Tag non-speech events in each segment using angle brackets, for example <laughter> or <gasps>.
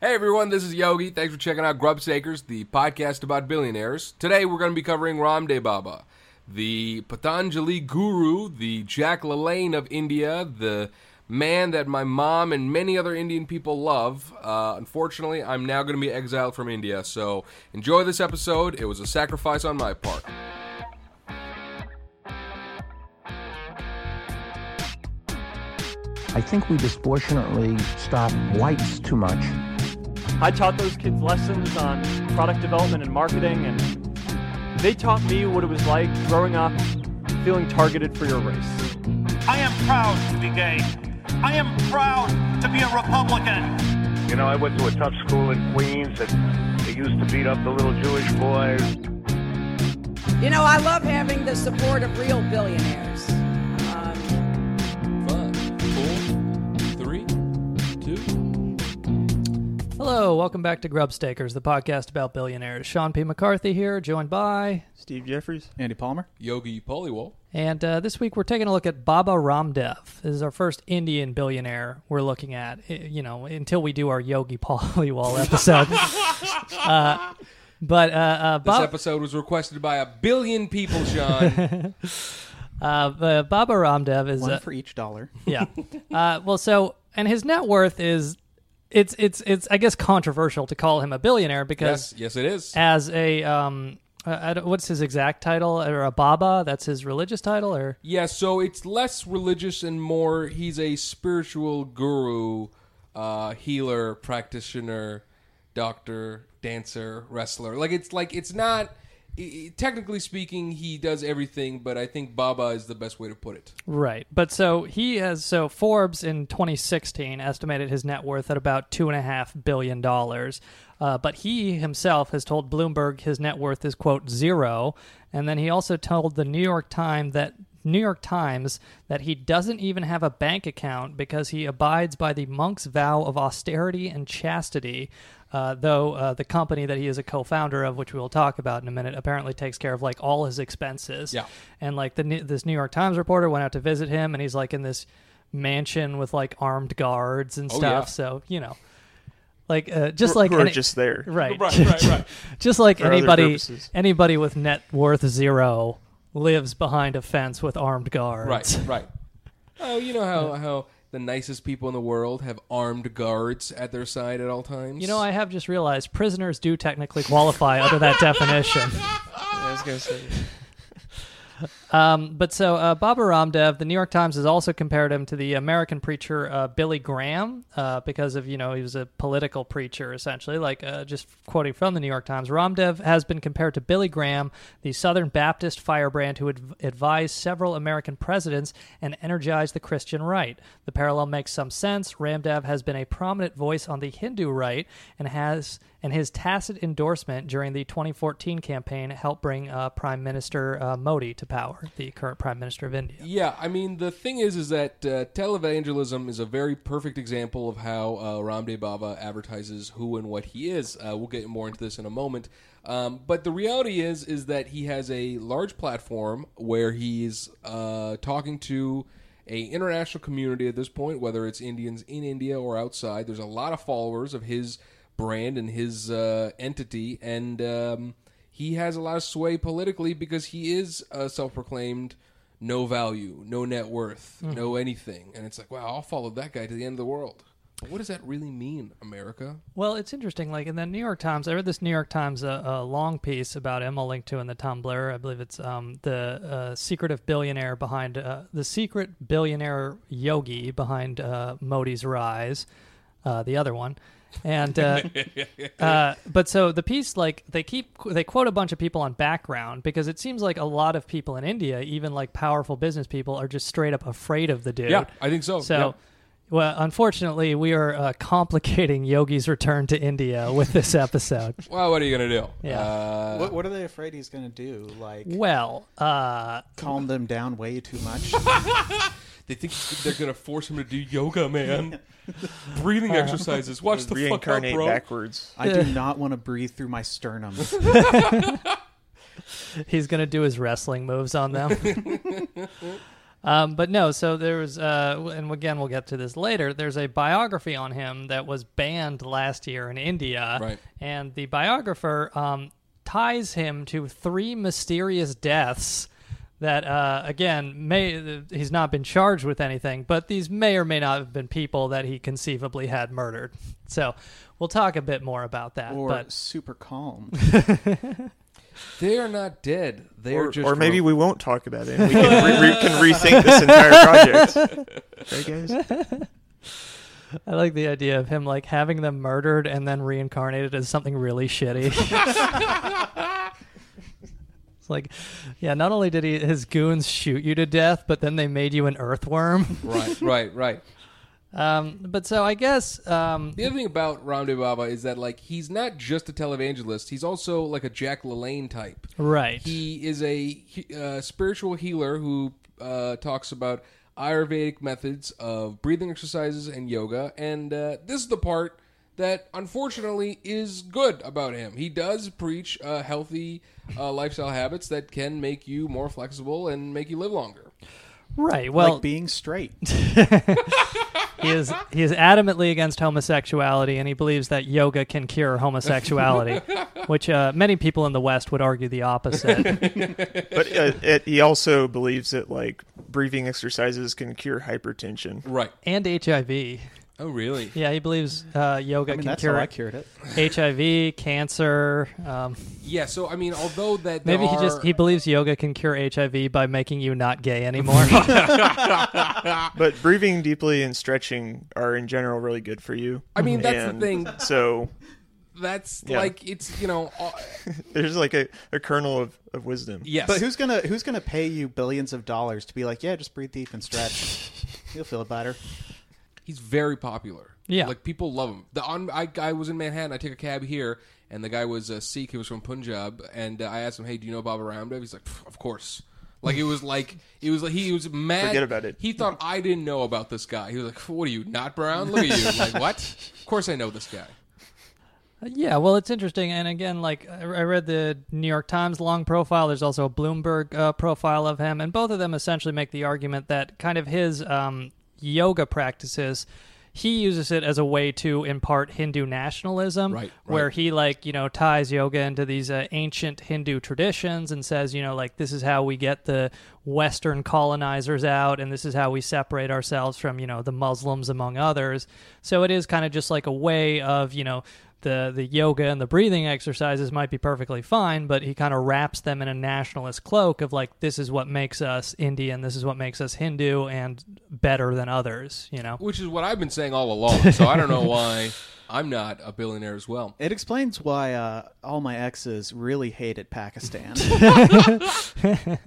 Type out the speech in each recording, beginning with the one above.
Hey everyone, this is Yogi. Thanks for checking out Grubstakers, the podcast about billionaires. Today we're going to be covering Ramdev Baba, the Patanjali guru, the Jack LaLanne of India, the man that my mom and many other Indian people love. Uh, unfortunately, I'm now going to be exiled from India, so enjoy this episode. It was a sacrifice on my part. I think we disproportionately stop whites too much. I taught those kids lessons on product development and marketing, and they taught me what it was like growing up feeling targeted for your race. I am proud to be gay. I am proud to be a Republican. You know, I went to a tough school in Queens and they used to beat up the little Jewish boys. You know, I love having the support of real billionaires. Hello, welcome back to Grubstakers, the podcast about billionaires. Sean P. McCarthy here, joined by, Steve Jeffries. Andy Palmer. Yogi Polywall. and uh, this week we're taking a look at Baba Ramdev. This is our first Indian billionaire we're looking at. You know, until we do our Yogi Polywall <laughs> episode. uh, but uh, uh, This episode was requested by a billion people, Sean. <laughs> uh, uh, Baba Ramdev is One uh, for each dollar. yeah. Uh, well, so and his net worth is it's it's it's I guess controversial to call him a billionaire because yes, yes, it is. as a um uh, I don't- what's his exact title or a baba that's his religious title or Yeah, so it's less religious and more he's a spiritual guru, uh, healer, practitioner, doctor, dancer, wrestler. Like it's like it's not technically speaking he does everything, but I think Baba is the best way to put it. right but so he has so forbes in 2016 estimated his net worth at about two and a half billion dollars uh, but he himself has told bloomberg his net worth is quote zero and then he also told the new york times that New York Times that he doesn't even have a bank account because he abides by the monk's vow of austerity and chastity. Uh, though uh, the company that he is a co-founder of, which we will talk about in a minute, apparently takes care of like all his expenses. Yeah. And like the this New York Times reporter went out to visit him, and he's like in this mansion with like armed guards and Oh, stuff. yeah. So you know, like uh, just Who- like who any- just there. right, Right, <laughs> right, right. just like For anybody anybody with net worth zero lives behind a fence with armed guards. Right, right. <laughs> Oh, you know how how the nicest people in the world have armed guards at their side at all times. You know, I have just realized prisoners do technically qualify under that <laughs> definition. I was gonna say. <laughs> Um, but so uh, Baba Ramdev, the New York Times has also compared him to the American preacher uh, Billy Graham uh, because of you know he was a political preacher essentially. Like uh, just quoting from the New York Times, Ramdev has been compared to Billy Graham, the Southern Baptist firebrand who adv- advised several American presidents and energized the Christian right. The parallel makes some sense. Ramdev has been a prominent voice on the Hindu right and has and his tacit endorsement during the 2014 campaign helped bring uh, Prime Minister uh, Modi to power, the current Prime Minister of India. Yeah, I mean the thing is, is that uh, televangelism is a very perfect example of how uh, Ramdev Baba advertises who and what he is. Uh, we'll get more into this in a moment. Um, but the reality is, is that he has a large platform where he's uh, talking to a international community at this point, whether it's Indians in India or outside. There's a lot of followers of his brand and his uh, entity, and um, he has a lot of sway politically because he is a self-proclaimed no value, no net worth, no anything. And it's like, wow, I'll follow that guy to the end of the world. But what does that really mean, America? Well, it's interesting. Like in the New York Times, I read this New York Times uh, uh, long piece about him. I'll link to in the Tumblr. I believe it's um, the uh, secretive billionaire behind uh, the secret billionaire yogi behind uh, Modi's rise, uh, the other one. And <laughs> uh, uh, but so the piece, like they keep they quote a bunch of people on background because it seems like a lot of people in India, even like powerful business people, are just straight up afraid of the dude. Yeah, I think so. So, Yeah. well, unfortunately, we are uh, complicating Yogi's return to India with this episode. <laughs> Well, what are you gonna do? Yeah. Uh, What, what are they afraid he's going to do? Like well, uh, calm them down way too much? <laughs> they think they're gonna force him to do yoga, man. <laughs> Breathing exercises. Watch the fuck out, Reincarnate bro. backwards. I do not want to breathe through my sternum. <laughs> <laughs> he's going to do his wrestling moves on them. Um, but no, so there was, uh, and again, we'll get to this later. There's a biography on him that was banned last year in India, Right. and the biographer um, ties him to three mysterious deaths that, uh, again, may he's not been charged with anything, but these may or may not have been people that he conceivably had murdered. So we'll talk a bit more about that. Or but super calm. <laughs> They are not dead. They are Or, just or maybe we won't talk about it. and We can, re- re- can rethink this entire project. <laughs> Right, guys? I like the idea of him like having them murdered and then reincarnated as something really shitty. <laughs> it's <laughs> like, yeah, not only did he his goons shoot you to death, but then they made you an earthworm. <laughs> right, right, right. Um, but so I guess um, The other thing about Ramdev Baba is that like he's not just a televangelist; he's also like a Jack LaLanne type. right. He is a he- uh, spiritual healer who uh, talks about Ayurvedic methods of breathing exercises and yoga. And uh, this is the part that unfortunately is good about him. He does preach uh, healthy uh, lifestyle habits that can make you more flexible and make you live longer. right. Well, like being straight. <laughs> he is he is adamantly against homosexuality, and he believes that yoga can cure homosexuality, <laughs> which uh, many people in the West would argue the opposite. <laughs> But uh, it, he also believes that like breathing exercises can cure hypertension. Right. and HIV. Oh, really? Yeah, he believes uh, yoga I mean, can that's cure how I cured it. HIV, cancer. Um, Yeah. So I mean, although that there maybe he just he believes yoga can cure HIV by making you not gay anymore. <laughs> <laughs> But breathing deeply and stretching are in general really good for you. I mean, that's And the thing. So That's Yeah. like it's you know. uh, <laughs> there's like a, a kernel of, of wisdom. yes. But who's gonna who's gonna pay you billions of dollars to be like, yeah, just breathe deep and stretch. You'll feel better. He's very popular. Yeah. like people love him. The on I, I was in Manhattan. I take a cab here, and the guy was a Sikh. He was from Punjab, and uh, I asked him, "Hey, do you know Baba Ramdev?" He's like, "Of course." Like it was like <laughs> it was like he was mad. Forget about it. He thought I didn't know about this guy. He was like, "What are you not brown? Look at you!" like what? Of course I know this guy. yeah, well, it's interesting, and again, like I I read the New York Times long profile. There's also a Bloomberg uh, profile of him, and both of them essentially make the argument that kind of his um, yoga practices. He uses it as a way to impart Hindu nationalism, Right, where he like you know ties yoga into these uh, ancient Hindu traditions and says you know like this is how we get the Western colonizers out, and this is how we separate ourselves from you know the Muslims among others. So it is kind of just like a way of you know the the yoga and the breathing exercises might be perfectly fine, but he kind of wraps them in a nationalist cloak of like this is what makes us Indian, this is what makes us Hindu, and better than others. You know. Which is what I've been saying all along. So I don't know <laughs> why I'm not a billionaire as well. It explains why uh, all my exes really hated Pakistan. <laughs> <laughs>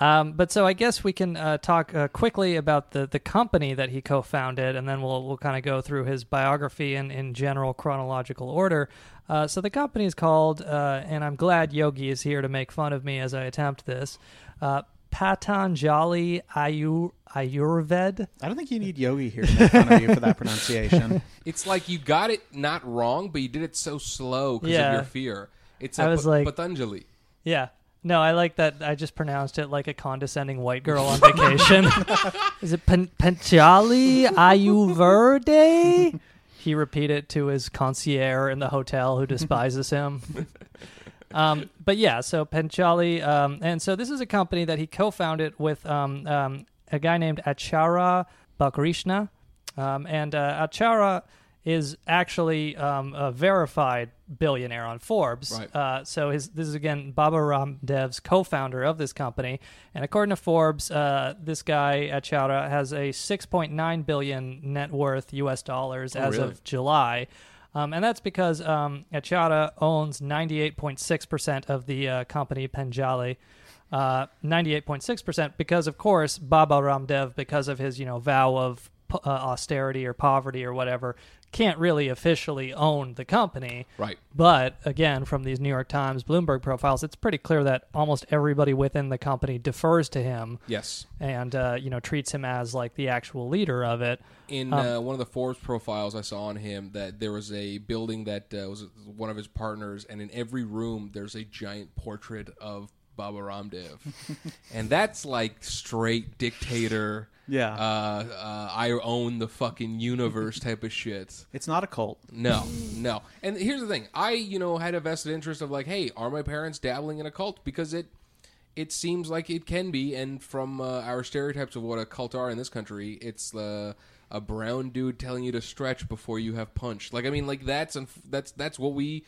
Um, but so I guess we can uh, talk uh, quickly about the, the company that he co-founded, and then we'll we'll kind of go through his biography in, in general chronological order. Uh, so the company is called, uh, and I'm glad Yogi is here to make fun of me as I attempt this. Uh, Patanjali Ayur Ayurved. I don't think you need Yogi here to make fun of you for that pronunciation. <laughs> It's like you got it not wrong, but you did it so slow because Yeah. of your fear. It's I a was Pa- like- Patanjali. Yeah. No, I like that. I just pronounced it like a condescending white girl on vacation. <laughs> Is it Pan- Panchali Ayurverde? He repeated to his concierge in the hotel who despises him. um, but yeah, so Panchali, um, and so this is a company that he co-founded with um, um, a guy named Achara Balkrishna, um, and uh, Achara is actually um, a verified billionaire on Forbes. Right. Uh, so his this is again Baba Ramdev's co-founder of this company, and according to Forbes, uh, this guy Achara has a 6.9 billion net worth U.S. dollars as really? of July. Um, and that's because um, Achara owns 98.6% of the uh, company Panjali. Uh, 98.6% because, of course, Baba Ramdev, because of his, you know, vow of uh, austerity or poverty or whatever, can't really officially own the company. Right. But again, from these New York Times, Bloomberg profiles, it's pretty clear that almost everybody within the company defers to him Yes. and, uh, you know, treats him as like the actual leader of it. In uh, one of the Forbes profiles I saw on him, that there was a building that uh, was one of his partners, and in every room there's a giant portrait of Baba Ramdev, <laughs> and that's like straight dictator. Yeah. uh, uh, I own the fucking universe type of shit. It's not a cult. No, no. And here's the thing: I, you know, had a vested interest of like, hey, are my parents dabbling in a cult? Because it, it seems like it can be. And from uh, our stereotypes of what a cult are in this country, it's uh, a brown dude telling you to stretch before you have punch. Like, I mean, like that's that's that's what we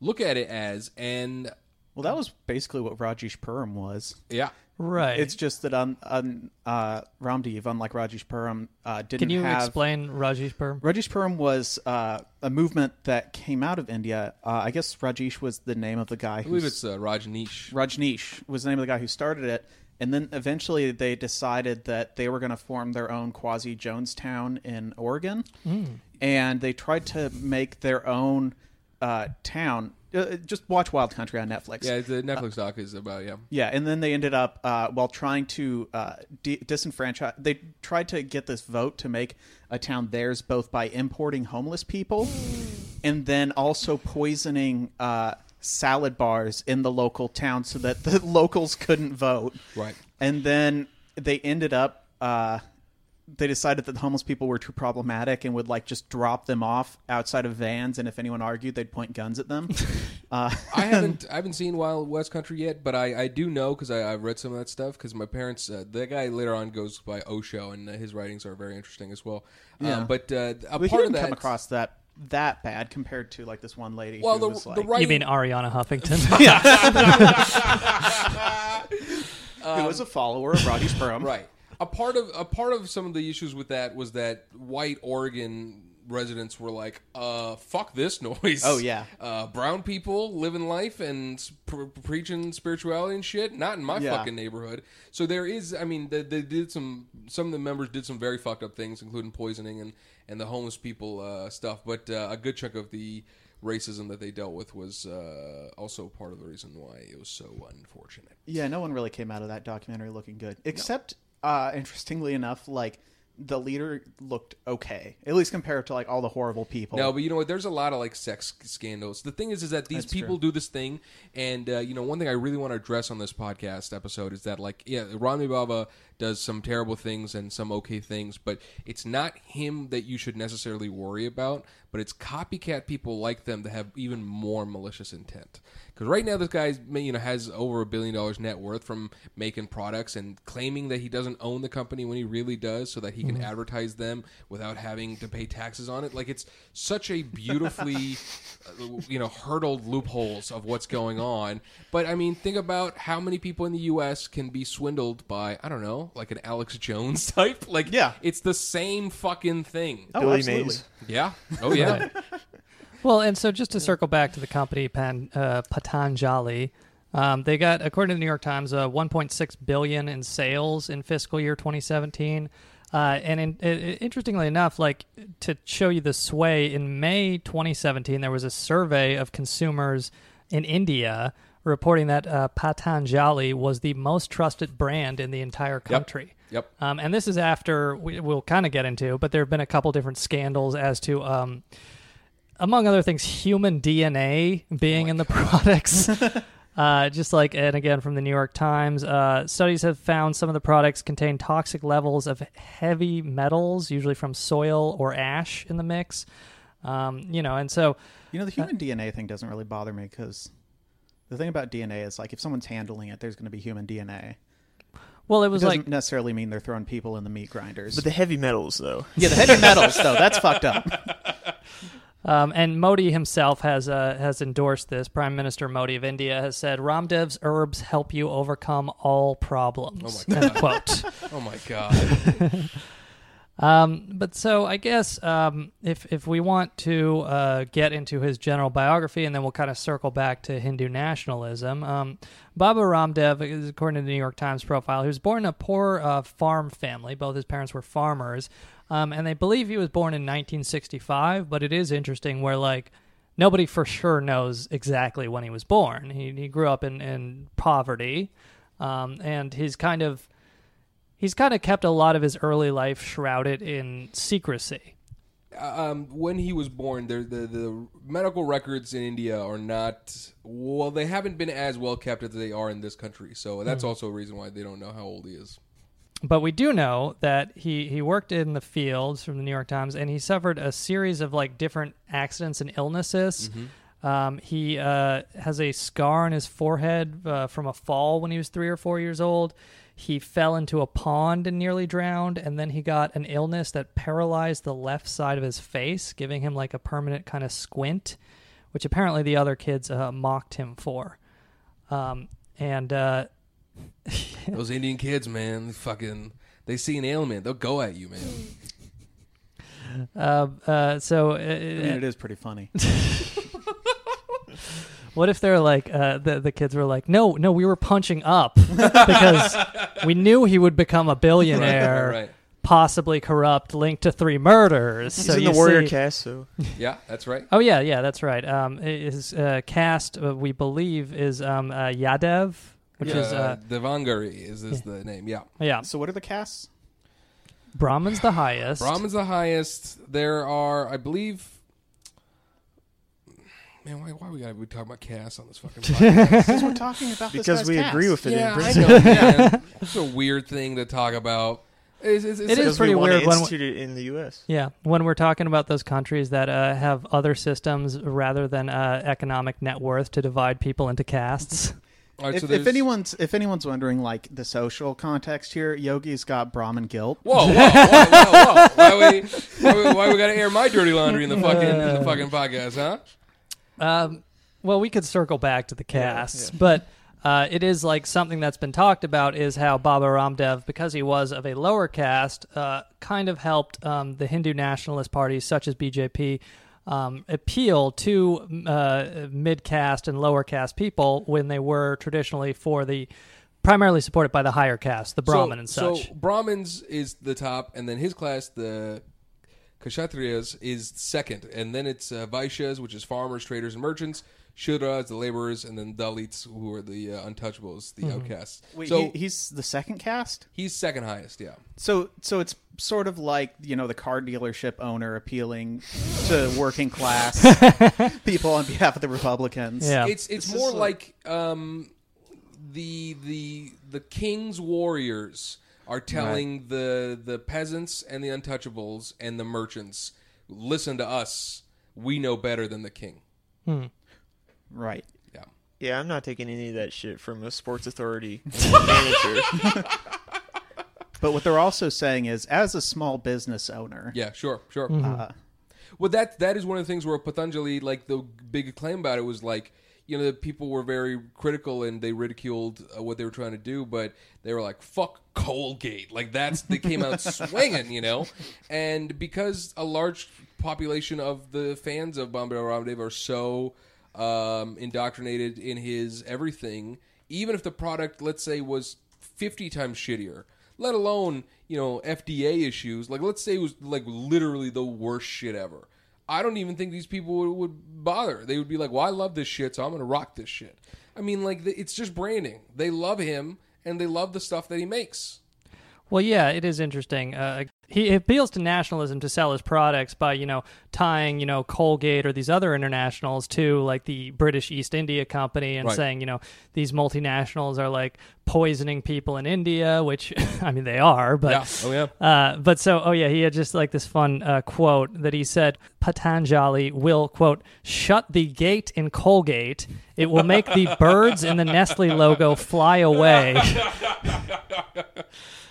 look at it as. And Well, that was basically what Rajesh Puram was. yeah, Right. It's just that on um, uh, Ramdev, unlike Rajesh Puram, uh, didn't Can you have. explain Rajesh Puram? Rajesh Puram was uh, a movement that came out of India. Uh, I guess Rajesh was the name of the guy. I believe it's uh, Rajneesh. Rajneesh was the name of the guy who started it. And then eventually they decided that they were going to form their own quasi Jonestown in Oregon. And they tried to make their own uh, town. Uh, just watch Wild Country on Netflix. Yeah, the Netflix doc is about yeah. Yeah, and then they ended up uh, while trying to uh, de- disenfranchise. They tried to get this vote to make a town theirs, both by importing homeless people <gasps> and then also poisoning uh, salad bars in the local town so that the <laughs> locals couldn't vote. Right. And then they ended up. Uh, they decided that the homeless people were too problematic and would like just drop them off outside of vans, and if anyone argued, they'd point guns at them. <laughs> uh, I <laughs> haven't I haven't seen Wild West Country yet, but I, I do know because I've read some of that stuff. Because my parents, uh, that guy later on goes by Osho, and uh, his writings are very interesting as well. Yeah. Um, but uh, a we part didn't of that, come across that that bad compared to like this one lady. well, who the, was the like, writing, You mean Arianna Huffington? <laughs> Yeah, who was a follower of Roddy Sperm. right? A part of a part of some of the issues with that was that white Oregon residents were like, uh, "Fuck this <laughs> noise." Oh, yeah. uh, brown people living life and pre- preaching spirituality and shit. Not in my Yeah. fucking neighborhood. So there is. I mean, they, they did some. Some of the members did some very fucked up things, including poisoning and and the homeless people uh, stuff. But uh, a good chunk of the racism that they dealt with was uh, also part of the reason why it was so unfortunate. Yeah, no one really came out of that documentary looking good, except uh, interestingly enough, like the leader looked okay, at least compared to like all the horrible people. No, but you know what? There's a lot of like sex scandals. The thing is, is that these That's people true. do this thing, and uh, you know, one thing I really want to address on this podcast episode is that, like, yeah, Rami Baba does some terrible things and some okay things, but it's not him that you should necessarily worry about. But it's copycat people like them that have even more malicious intent. Because right now, this guy, you know, has over a billion dollars net worth from making products and claiming that he doesn't own the company when he really does, so that he can advertise them without having to pay taxes on it. Like it's such a beautifully, <laughs> uh, you know, hurdled loopholes of what's going on. But I mean, think about how many people in the U.S. can be swindled by I don't know, like an Alex Jones <laughs> type. Like, Yeah. it's the same fucking thing. oh, Billy absolutely. Mays. Yeah. Oh yeah. <laughs> Well, and so just to circle back to the company Pan, uh, Patanjali, um, they got, according to the New York Times, uh, 1.6 billion in sales in fiscal year 2017. Uh, and in, i- i- interestingly enough, like to show you the sway, in May 2017, there was a survey of consumers in India reporting that uh, Patanjali was the most trusted brand in the entire country. Yep. Um, and this is after we, we'll kind of get into, but there have been a couple different scandals as to, um, among other things, human DNA being in the products. <laughs> uh, just like, and again from the New York Times, uh, studies have found some of the products contain toxic levels of heavy metals, usually from soil or ash in the mix. Um, you know, and so You know, the human DNA thing doesn't really bother me because the thing about DNA is like if someone's handling it, there's going to be human DNA. Well, it It was doesn't like necessarily mean they're throwing people in the meat grinders. But the heavy metals, though. yeah, the heavy metals though, that's fucked up. <laughs> Um, and Modi himself has uh, has endorsed this. Prime Minister Modi of India has said, "Ramdev's herbs help you overcome all problems." Oh my End quote. <laughs> Oh my god. <laughs> Um, but so I guess um, if if we want to uh, get into his general biography, and then we'll kind of circle back to Hindu nationalism. Um, Baba Ramdev, according to the New York Times profile, he was born in a poor uh, farm family. Both his parents were farmers, um, and they believe he was born in 1965. But it is interesting where like nobody for sure knows exactly when he was born. He he grew up in in poverty, um, and his kind of he's kind of kept a lot of his early life shrouded in secrecy. um, when he was born, there the the medical records in India are not well. They haven't been as well kept as they are in this country. So that's Mhm. also a reason why they don't know how old he is. But we do know that he, he worked in the fields from the New York Times, and he suffered a series of like different accidents and illnesses. Um, he uh, has a scar on his forehead uh, from a fall when he was three or four years old. He fell into a pond and nearly drowned, and then he got an illness that paralyzed the left side of his face, giving him like a permanent kind of squint, which apparently the other kids uh, mocked him for. Um, and uh, <laughs> Those Indian kids, man, they fucking they see an ailment, they'll go at you, man. <laughs> Uh, uh, so uh, I mean, it is pretty funny. <laughs> What if they're like uh, the the kids were like, no, no, we were punching up because we <laughs> knew he would become a billionaire, Right, right. possibly corrupt, linked to three murders. He's so in you the Warrior see- cast, so <laughs> Yeah, that's right. Oh yeah, yeah, that's right. Um, his uh, cast, uh, we believe, is um, uh, Yadav, which yeah, is uh, Devangari is, is the name. Yeah. yeah. So what are the casts? Brahman's the highest. Brahman's the highest. There are, I believe. Man, why, why we gotta be talking about casts on this fucking <laughs> podcast? Because we're talking about this because guy's we cast. agree with it. yeah, in I principle. know. Man. <laughs> It's a weird thing to talk about. It's, it's, it's It is Because pretty we want to weird when- institute it in the U.S. Yeah, when we're talking about those countries that uh, have other systems rather than uh, economic net worth to divide people into castes. All right, If, so if there's- anyone's if anyone's wondering, like the social context here, Yogi's got Brahmin guilt. Whoa, whoa, whoa, whoa, whoa! Why we, why we, why we gotta air my dirty laundry in the fucking in the fucking <laughs> podcast, huh? Um, well, we could circle back to the casts, but uh, it is like something that's been talked about is how Baba Ramdev, because he was of a lower caste, uh, kind of helped um, the Hindu nationalist parties such as BJP um, appeal to uh, mid caste and lower caste people when they were traditionally for the primarily supported by the higher caste, the Brahmin and such. So Brahmins is the top, and then his class, the Kshatriyas, is second, and then it's uh, Vaishyas, which is farmers, traders, and merchants. Shudras, the laborers, and then Dalits, who are the uh, untouchables, the outcasts. Wait, so he, he's the second cast. he's second highest, yeah. So so it's sort of like you know the car dealership owner appealing to working class <laughs> people on behalf of the Republicans. Yeah. It's it's more like um, the the the king's warriors are telling the the peasants and the untouchables and the merchants, listen to us. We know better than the king. Right. Yeah. Yeah, I'm not taking any of that shit from a sports authority <laughs> manager. <laughs> But what they're also saying is, as a small business owner, Yeah, sure, sure. uh, Well, that that is one of the things where Patanjali, like the big claim about it, was like you know the people were very critical and they ridiculed uh, what they were trying to do, but they were like "fuck Colgate," like that's they came out <laughs> swinging, you know, and because a large population of the fans of Bombay Ramdev are so um, indoctrinated in his everything, even if the product, let's say, was fifty times shittier, let alone you know FDA issues. Like let's say it was like literally the worst shit ever. I don't even think these people would, would bother. They would be like, "Well, I love this shit, so I'm going to rock this shit." I mean, like it's just branding. They love him and they love the stuff that he makes. Well, yeah, it is interesting. Uh, he appeals to nationalism to sell his products by, you know, tying, you know, Colgate or these other internationals to like the British East India Company and Right. saying, you know, these multinationals are like poisoning people in India, which <laughs> I mean they are, but Yeah. Oh, yeah. Uh, but so, oh yeah, he had just like this fun uh, quote that he said Patanjali will quote shut the gate in Colgate. It will make the <laughs> birds in the Nestle logo fly away. <laughs>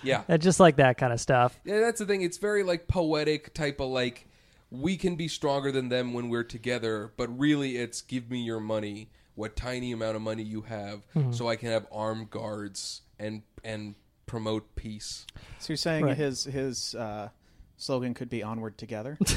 Yeah. Just like that kind of stuff. Yeah, that's the thing. It's very like poetic type of like we can be stronger than them when we're together, but really it's give me your money, what tiny amount of money you have, so I can have armed guards and and promote peace. so you're saying Right. his his uh, slogan could be "Onward Together." <laughs>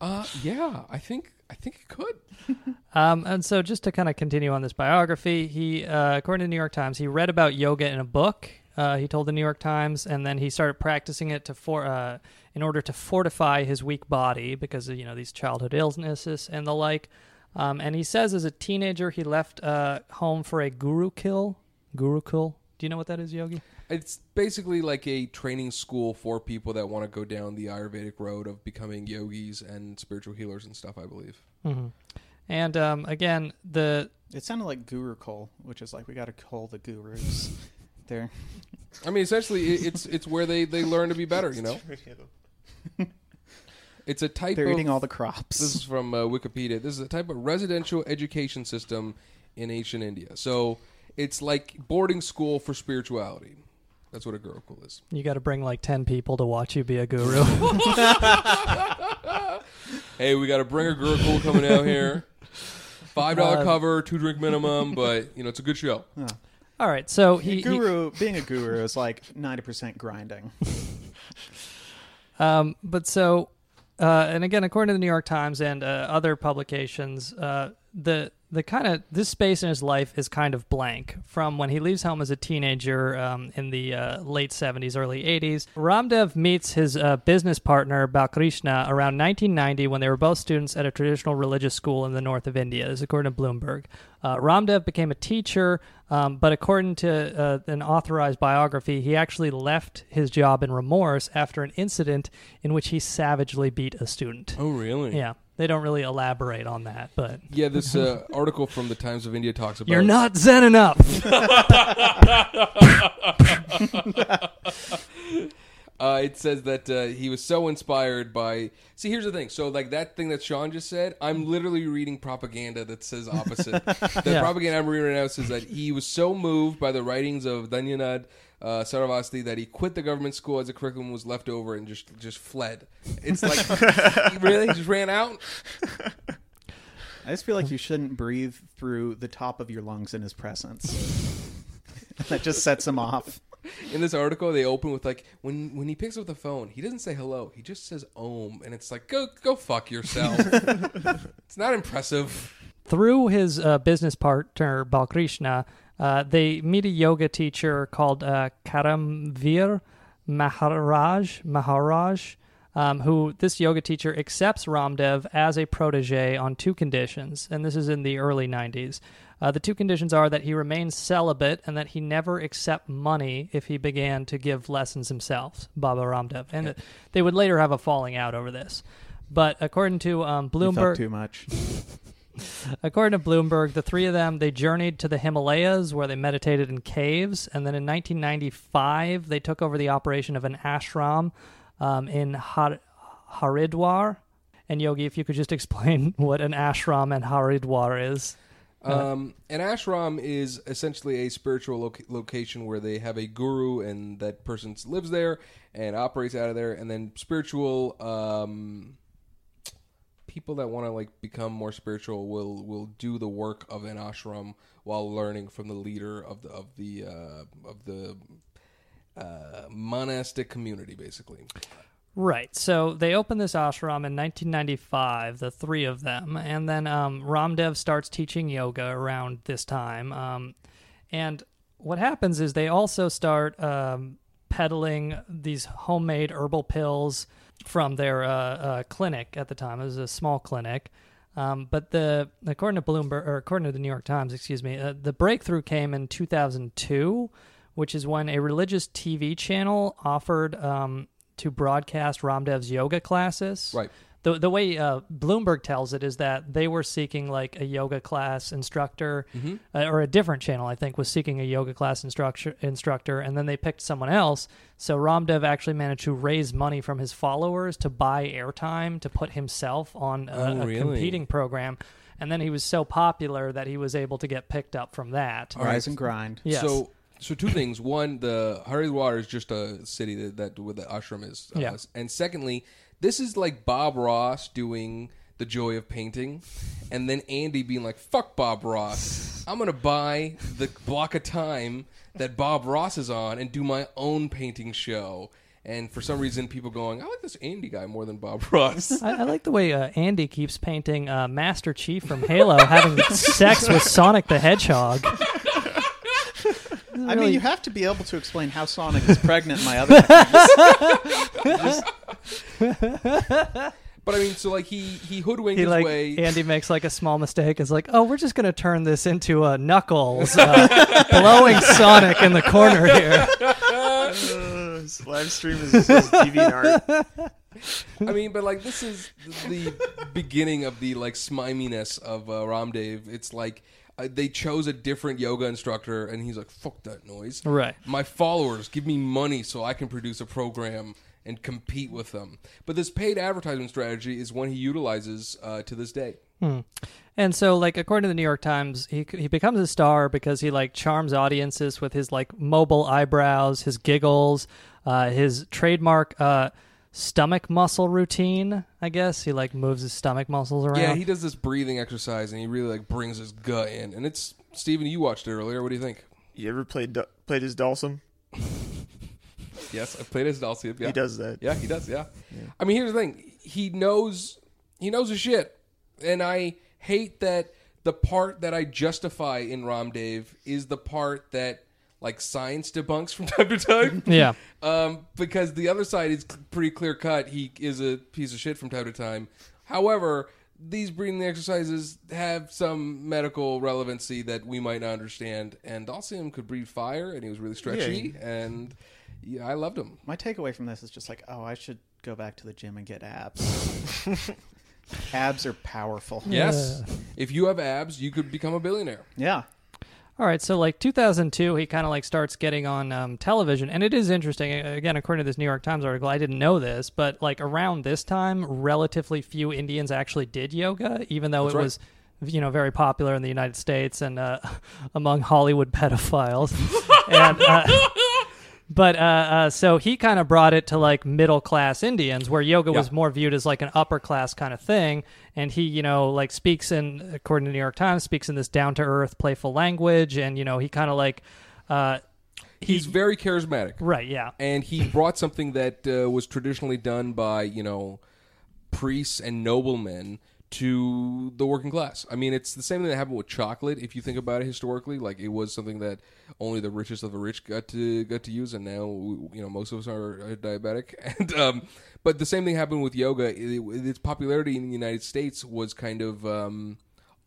Uh yeah, I think I think it could. <laughs> Um, and so, just to kind of continue on this biography, he, uh, according to the New York Times, he read about yoga in a book. Uh, he told the New York Times, and then he started practicing it to for uh, in order to fortify his weak body because of you know these childhood illnesses and the like. Um, and he says, as a teenager, he left uh, home for a gurukul. Gurukul. Do you know what that is, Yogi? It's basically like a training school for people that want to go down the Ayurvedic road of becoming yogis and spiritual healers and stuff. I believe. And um, again, the It sounded like Guru Cole, which is like we got to call the gurus. <laughs> there. I mean, essentially, it- it's it's where they they learn to be better. You know, <laughs> it's a type. They're of, eating all the crops. This is from uh, Wikipedia. This is a type of residential education system in ancient India. So it's like boarding school for spirituality. That's what a Gurukul is. you got to bring like ten people to watch you be a guru. <laughs> Hey, we got to bring a bringer Gurukul coming out here. Five dollar Uh, cover, two drink minimum, but you know it's a good show. All right, so he, he guru being a guru is like 90% grinding. <laughs> Um, but so, uh, and again, according to the New York Times and uh, other publications, uh, the the kind of this space in his life is kind of blank from when he leaves home as a teenager um, in the uh, late 70s, early 80s. Ramdev meets his uh, business partner Balkrishna around 1990 when they were both students at a traditional religious school in the north of India. This is according to Bloomberg. Uh, Ramdev became a teacher, um, but according to uh, an authorized biography, he actually left his job in remorse after an incident in which he savagely beat a student. Oh, really? Yeah, they don't really elaborate on that, but Yeah, <laughs> this uh, article from the Times of India talks about you're not zen enough. <laughs> <laughs> Uh, it says that uh, he was so inspired by. See, here's the thing. So, like that thing that Sean just said, I'm literally reading propaganda that says opposite. <laughs> the Yeah. propaganda I'm reading right now says that he was so moved by the writings of Dayanand uh, Saraswati that he quit the government school as the curriculum was left over and just just fled. It's like, <laughs> he really, just ran out. I just feel like you shouldn't breathe through the top of your lungs in his presence. <laughs> that just sets him off. In this article, they open with like when when he picks up the phone, he doesn't say hello. He just says "om," and it's like go go fuck yourself. <laughs> it's not impressive. Through his uh, business partner Balkrishna, uh, they meet a yoga teacher called uh, Karamveer Maharaj. Maharaj. Um, who this yoga teacher accepts Ramdev as a protege on two conditions, and this is in the early 90s. Uh, the two conditions are that he remains celibate and that he never accept money if he began to give lessons himself, Baba Ramdev. And that they would later have a falling out over this. But according to um, Bloomberg, too much. <laughs> According to Bloomberg, the three of them they journeyed to the Himalayas where they meditated in caves, and then in 1995 they took over the operation of an ashram um, in Har- Haridwar. And Yogi, if you could just <laughs> explain what an ashram and Haridwar is. Um, an ashram is essentially a spiritual loca- location where they have a guru and that person lives there and operates out of there, and then spiritual um, people that want to like become more spiritual will will do the work of an ashram while learning from the leader of the of the uh, of the uh, monastic community, basically. Right. So they opened this ashram in 1995, the three of them, and then um, Ramdev starts teaching yoga around this time. Um, and what happens is they also start um, peddling these homemade herbal pills from their uh, uh, clinic at the time. It was a small clinic. Um, but the according to Bloomberg or according to the New York Times, excuse me, uh, the breakthrough came in 2002, which is when a religious TV channel offered um, to broadcast Ramdev's yoga classes. Right. The the way uh, Bloomberg tells it is that they were seeking like a yoga class instructor, uh, or a different channel I think was seeking a yoga class instructor instructor, and then they picked someone else. So Ramdev actually managed to raise money from his followers to buy airtime to put himself on a, Oh, a competing program, and then he was so popular that he was able to get picked up from that. Rise and grind. Yes. So, so two things. One, the Haridwar is just a city that, that where the ashram is. uh, Yeah. And secondly, this is like Bob Ross doing the joy of painting, and then Andy being like, "Fuck Bob Ross, I'm gonna buy the block of time that Bob Ross is on and do my own painting show." And for some reason, people going, "I like this Andy guy more than Bob Ross." <laughs> I, I like the way uh, Andy keeps painting uh, Master Chief from Halo having <laughs> sex with Sonic the Hedgehog. <laughs> I mean, you have to be able to explain how Sonic is pregnant in my other things. <laughs> But I mean, so like he he hoodwinked He his like way. Andy makes like a small mistake. Is like, oh, we're just gonna turn this into a Knuckles uh, blowing Sonic in the corner here. Uh, his live stream is his DeviantArt. I mean, but like this is the beginning of the like smiminess of uh, Ramdev. It's like they chose a different yoga instructor, and he's like, "Fuck that noise." Right. My followers give me money so I can produce a program and compete with them. But this paid advertisement strategy is one he utilizes uh, to this day. And so, like according to the New York Times, he he becomes a star because he like charms audiences with his like mobile eyebrows, his giggles, uh, his trademark uh, stomach muscle routine. I guess he like moves his stomach muscles around. Yeah, he does this breathing exercise, and he really like brings his gut in. And it's Steven, you watched it earlier. What do you think? You ever played Du- played his Dhalsim? <laughs> Yes, I played his Dhalsim. Yeah. He does that. Yeah, he does. Yeah. I mean, here's the thing. He knows. He knows his shit, and I hate that the part that I justify in Ramdev is the part that like science debunks from <laughs> time to time. Yeah. Um, because the other side is pretty clear cut. He is a piece of shit from time to time. However, these breathing exercises have some medical relevancy that we might not understand. And Dhalsim could breathe fire, and he was really stretchy. And yeah, I loved him. My takeaway from this is just like, oh, I should go back to the gym and get abs. <laughs> abs are powerful. Yes, if you have abs, you could become a billionaire. Yeah. All right, so like 2002, he kind of like starts getting on um, television, and it is interesting. Again, according to this New York Times article, I didn't know this, but like around this time, relatively few Indians actually did yoga, even though That's it right. was, you know, very popular in the United States and uh, <laughs> among Hollywood pedophiles. <laughs> and, uh, but uh, uh, so he kind of brought it to like middle class Indians, where yoga was more viewed as like an upper class kind of thing. And he, you know, like speaks in, according to New York Times, speaks in this down to earth, playful language, and you know, he kind of like, uh, He's very charismatic. right, yeah, and he brought something that uh, was traditionally done by you know priests and noblemen to the working class. I mean, it's the same thing that happened with chocolate. If you think about it historically, like it was something that only the richest of the rich got to got to use, and now you know most of us are, diabetic. <laughs> And um, but the same thing happened with yoga. It, its popularity in the United States was kind of. Um,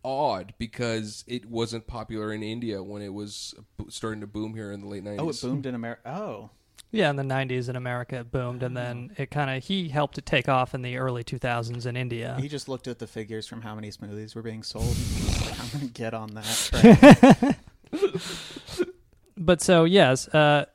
odd because it wasn't popular in India when it was starting to boom here in the late 90s. Oh, it boomed in America. Oh. Yeah. In the '90s in America, it boomed, and then it kind of he helped it take off in the early 2000s in India. He just looked at the figures from how many smoothies were being sold. I'm going to get on that <laughs> but so yes, uh,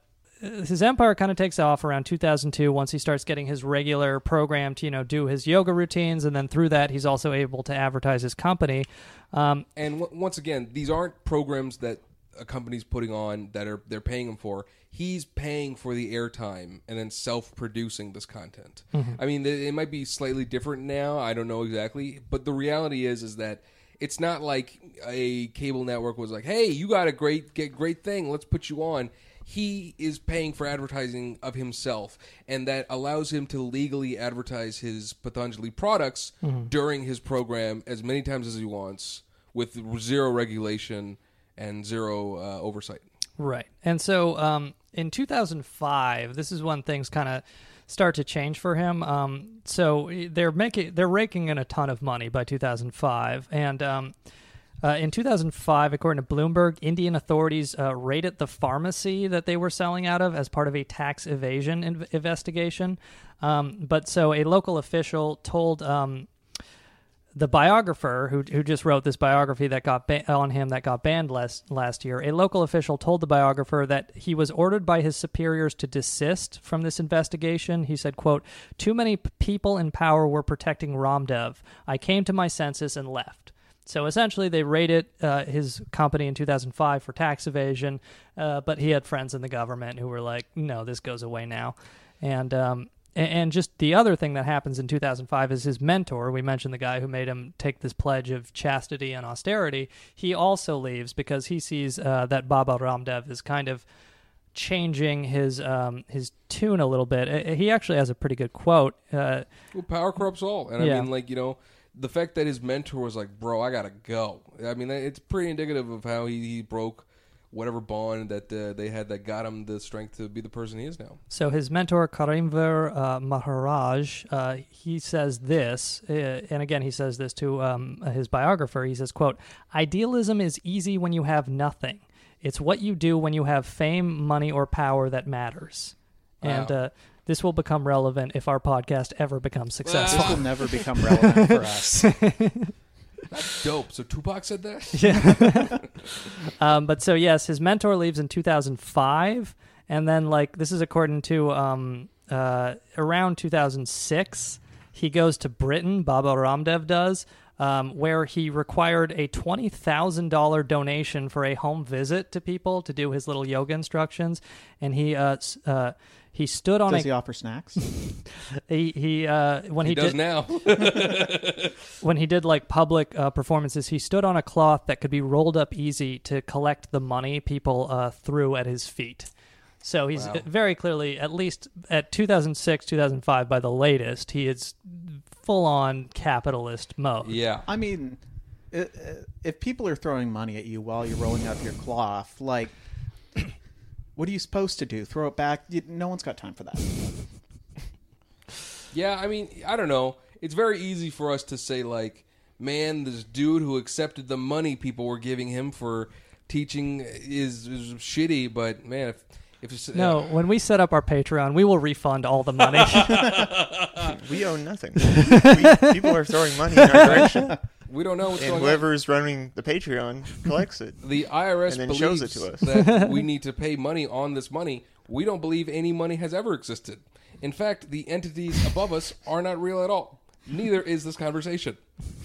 his empire kind of takes off around 2002 once he starts getting his regular program to you know do his yoga routines, and then through that he's also able to advertise his company. Um, and w- once again, these aren't programs that a company's putting on that are they're paying him for. He's paying for the airtime and then self-producing this content. Mm-hmm. I mean, it might be slightly different now. I don't know exactly, but the reality is is that it's not like a cable network was like, "Hey, you got a great get great thing. Let's put you on." He is paying for advertising of himself, and that allows him to legally advertise his Patanjali products mm-hmm. during his program as many times as he wants with zero regulation and zero uh, oversight. Right. And so um, in 2005, this is when things kind of start to change for him. Um, so they're making they're raking in a ton of money by 2005, and um, uh, in 2005, according to Bloomberg, Indian authorities uh, raided the pharmacy that they were selling out of as part of a tax evasion in- investigation. Um, but so a local official told um, the biographer who who just wrote this biography that got ba- on him that got banned last last year, a local official told the biographer that he was ordered by his superiors to desist from this investigation. He said, "quote Too many p- people in power were protecting Ramdev. I came to my senses and left." So essentially, they raided uh, his company in 2005 for tax evasion, uh, but he had friends in the government who were like, "No, this goes away now," and um, and just the other thing that happens in 2005 is his mentor. We mentioned the guy who made him take this pledge of chastity and austerity. He also leaves because he sees uh, that Baba Ramdev is kind of changing his um, his tune a little bit. He actually has a pretty good quote. Uh, Well, power corrupts all, and I Yeah. mean, like you know, the fact that his mentor was like, "Bro, I gotta go." I mean, it's pretty indicative of how he, he broke whatever bond that uh, they had that got him the strength to be the person he is now. So his mentor Karamveer uh, Maharaj, uh, he says this, uh, and again he says this to um, his biographer. He says, "quote Idealism is easy when you have nothing. It's what you do when you have fame, money, or power that matters. And Wow. uh, this will become relevant if our podcast ever becomes successful. This will never become relevant for <laughs> us. <laughs> That's dope. So Tupac said that. <laughs> <laughs> Um, but so yes, his mentor leaves in 2005, and then like this is according to um, uh, around 2006, he goes to Britain. Baba Ramdev does. Um, where he required a twenty thousand dollar donation for a home visit to people to do his little yoga instructions, and he uh, uh, he stood on Does a he offer snacks? <laughs> he, he uh, when he, He does did now. <laughs> <laughs> when he did like public uh, performances, he stood on a cloth that could be rolled up easy to collect the money people uh, threw at his feet. So he's Wow. very clearly, at least at 2006, 2005, by the latest, he is full on capitalist mode. yeah. I mean, i- i- if people are throwing money at you while you're rolling up your cloth, like, what are you supposed to do? Throw it back? You- No one's got time for that. <laughs> Yeah, I mean, I don't know. It's very easy for us to say like, man, this dude who accepted the money people were giving him for teaching is, is shitty. But man, if if it's, No, when we set up our Patreon, we will refund all the money. <laughs> <laughs> We own nothing. we, people are throwing money in our direction, we don't know what's and going on. whoever is running the Patreon collects it. <laughs> The IRS And then believes shows it to us. that <laughs> we need to pay money on this money. We don't believe any money has ever existed. In fact, the entities above us are not real at all. Neither is this conversation.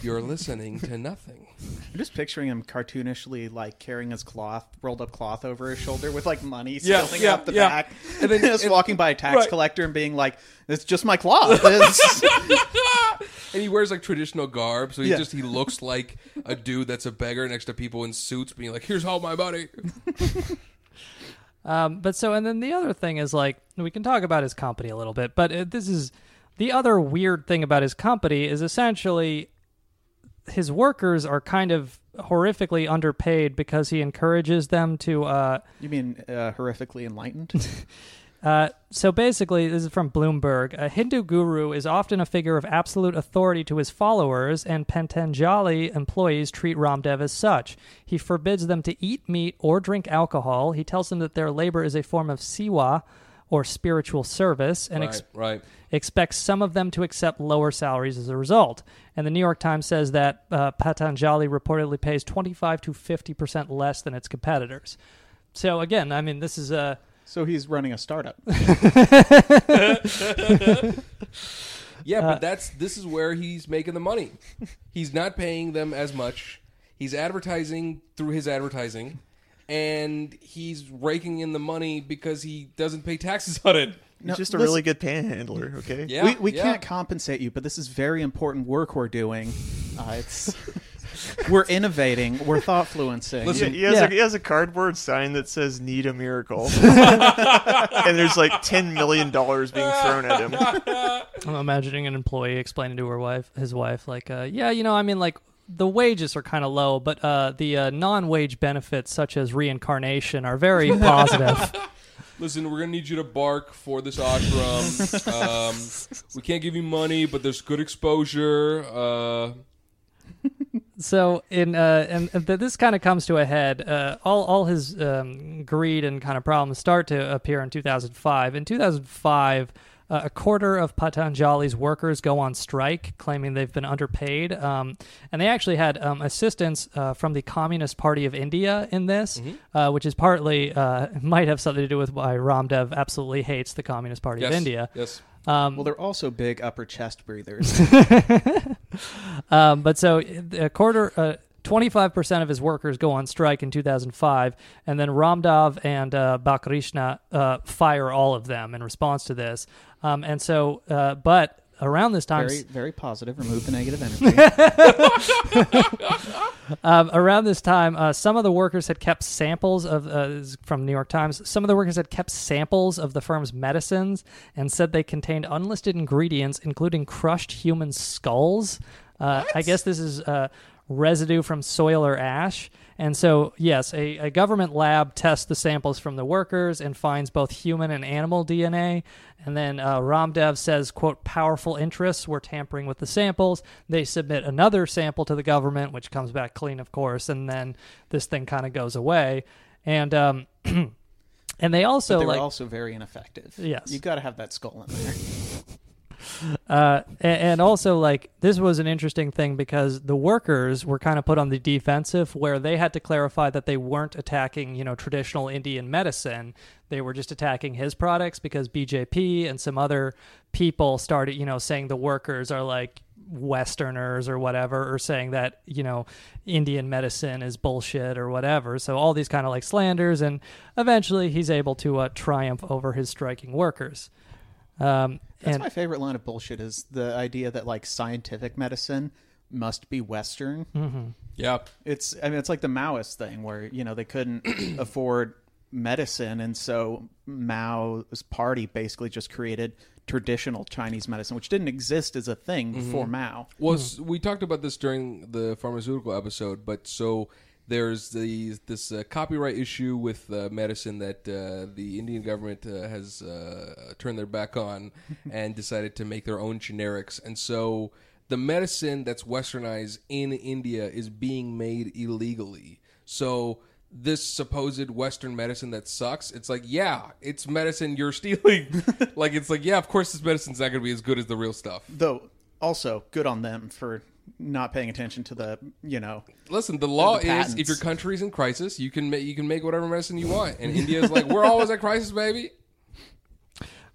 You're listening to nothing. I'm just picturing him cartoonishly, like carrying his cloth, rolled up cloth over his shoulder with like money Yeah, spilling yeah, out the yeah. back, And and then- then <laughs> just and- walking by a tax right. collector and being like, "It's just my cloth." It's- <laughs> And he wears like traditional garb, so he Yeah. just he looks like a dude that's a beggar next to people in suits, being like, "Here's all my money." <laughs> Um, but so, and then the other thing is like we can talk about his company a little bit, but uh, this is the other weird thing about his company is essentially his workers are kind of horrifically underpaid because he encourages them to. Uh, you mean uh, horrifically enlightened? <laughs> uh, so basically, this is from Bloomberg. A Hindu guru is often a figure of absolute authority to his followers, and Patanjali employees treat Ramdev as such. He forbids them to eat meat or drink alcohol. He tells them that their labor is a form of seva, or spiritual service, and right, ex- right. expects some of them to accept lower salaries as a result. And the New York Times says that uh, Patanjali reportedly pays 25 to 50 percent less than its competitors. So again, I mean, this is a so he's running a startup. <laughs> Yeah, Uh, but that's this is where he's making the money. He's not paying them as much. He's advertising through his advertising, and he's raking in the money because he doesn't pay taxes on it. He's No, just a listen- really good panhandler. Okay. Yeah, we we yeah. can't compensate you, but this is very important work we're doing. Uh, it's <laughs> <laughs> we're innovating, we're thought fluencing. He, Listen, he has Yeah. a, he has a cardboard sign that says "Need a miracle," <laughs> and there's like ten million dollars being thrown at him. I'm imagining an employee explaining to her wife, his wife, like, uh, yeah, you know, I mean, like the wages are kind of low, but uh, the uh, non-wage benefits such as reincarnation are very <laughs> positive. Listen, we're gonna need you to bark for this ashram. um, we can't give you money, but there's good exposure. Uh, so in uh, and and th- this kind of comes to a head. Uh, all all his um, greed and kind of problems start to appear in 2005. In 2005. Uh, a quarter of Patanjali's workers go on strike, claiming they've been underpaid. Um, and they actually had um, assistance uh, from the Communist Party of India in this, uh, which is partly uh, <laughs> might have something to do with why Ramdev absolutely hates the Communist Party yes, of India. Yes. Um, well, they're also big upper chest breathers. <laughs> Um, but so a quarter, uh, 25% of his workers go on strike in 2005, and then Ramdev and uh, Balkrishna uh, fire all of them in response to this. Um, and so, uh, but around this time, very very positive. Remove the negative <laughs> energy. um, around this time, uh, some of the workers had kept samples of uh, from New York Times. Some of the workers had kept samples of the firm's medicines and said they contained unlisted ingredients, including crushed human skulls. Uh, I guess this is uh, residue from soil or ash. And so, yes, a, a government lab tests the samples from the workers and finds both human and animal DNA. And then uh, Ramdev says, quote, powerful interests were tampering with the samples. They submit another sample to the government, which comes back clean, of course. And then this thing kind of goes away. and um, <clears throat> and they also But they like also very ineffective. Yes. you've got to have that skull in there. <laughs> <laughs> uh, a- and also like this was an interesting thing because the workers were kind of put on the defensive where they had to clarify that they weren't attacking you know traditional indian medicine. They were just attacking his products because bjp and some other people started you know saying the workers are like westerners or whatever or saying that you know indian medicine is bullshit or whatever. So all these kind of like slanders and eventually he's able to uh, triumph over his striking workers um, That's and my favorite line of bullshit is the idea that like scientific medicine must be Western. Mm-hmm. Yeah. It's I mean it's like the Maoist thing where you know they couldn't <clears throat> afford medicine and so Mao's party basically just created traditional Chinese medicine which didn't exist as a thing before Mao. Well, s- we talked about this during the pharmaceutical episode, but so there's the this uh, copyright issue with uh, medicine that uh, the Indian government uh, has uh, turned their back on <laughs> and decided to make their own generics, and so the medicine that's westernized in India is being made illegally. So this supposed Western medicine that sucks, it's like, yeah, it's medicine you're <laughs> stealing. <laughs> like it's like, yeah, of course this medicine's not going to be as good as the real stuff. Though also good on them for not paying attention to the you know Listen, the law The is if your country's in crisis, you can make you can make whatever medicine you want. And India's like, we're always at crisis, baby.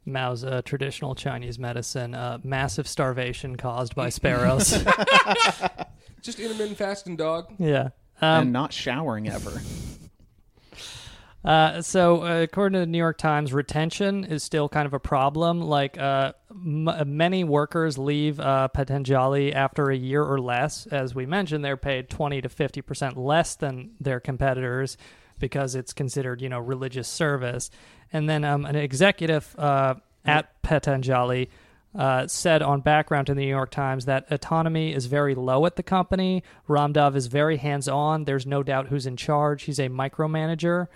Mao's uh, traditional Chinese medicine, uh, massive starvation caused by sparrows. <laughs> Just intermittent fasting, dog. yeah. Um, and not showering ever. Uh, so, uh, according to the New York Times, retention is still kind of a problem. Like, uh, m- many workers leave uh, Patanjali after a year or less. As we mentioned, they're paid 20 to 50% less than their competitors because it's considered, you know, religious service. And then um, an executive uh, at Patanjali uh, said on background to the New York Times that autonomy is very low at the company. Ramdev is very hands on. There's no doubt who's in charge. He's a micromanager.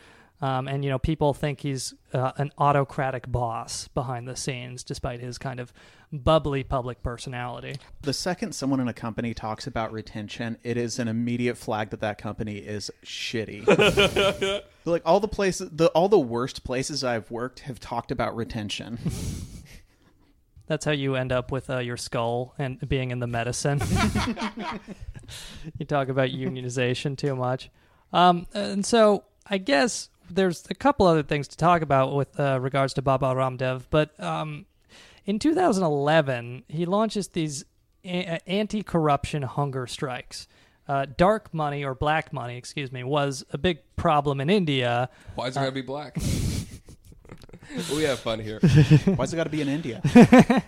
Um, and, you know, people think he's uh, an autocratic boss behind the scenes, despite his kind of bubbly public personality. The second someone in a company talks about retention, it is an immediate flag that that company is shitty. <laughs> like all the places, the all the worst places I've worked have talked about retention. <laughs> That's how you end up with uh, your skull and being in the medicine. <laughs> you talk about unionization too much. Um, and so I guess there's a couple other things to talk about with uh, regards to Baba Ramdev. But um, in 2011, he launches these a- anti-corruption hunger strikes. Uh, dark money or black money, excuse me, was a big problem in India. Why is it gonna be black? <laughs> <laughs> we have fun here. <laughs> Why's it got to be in India? <laughs>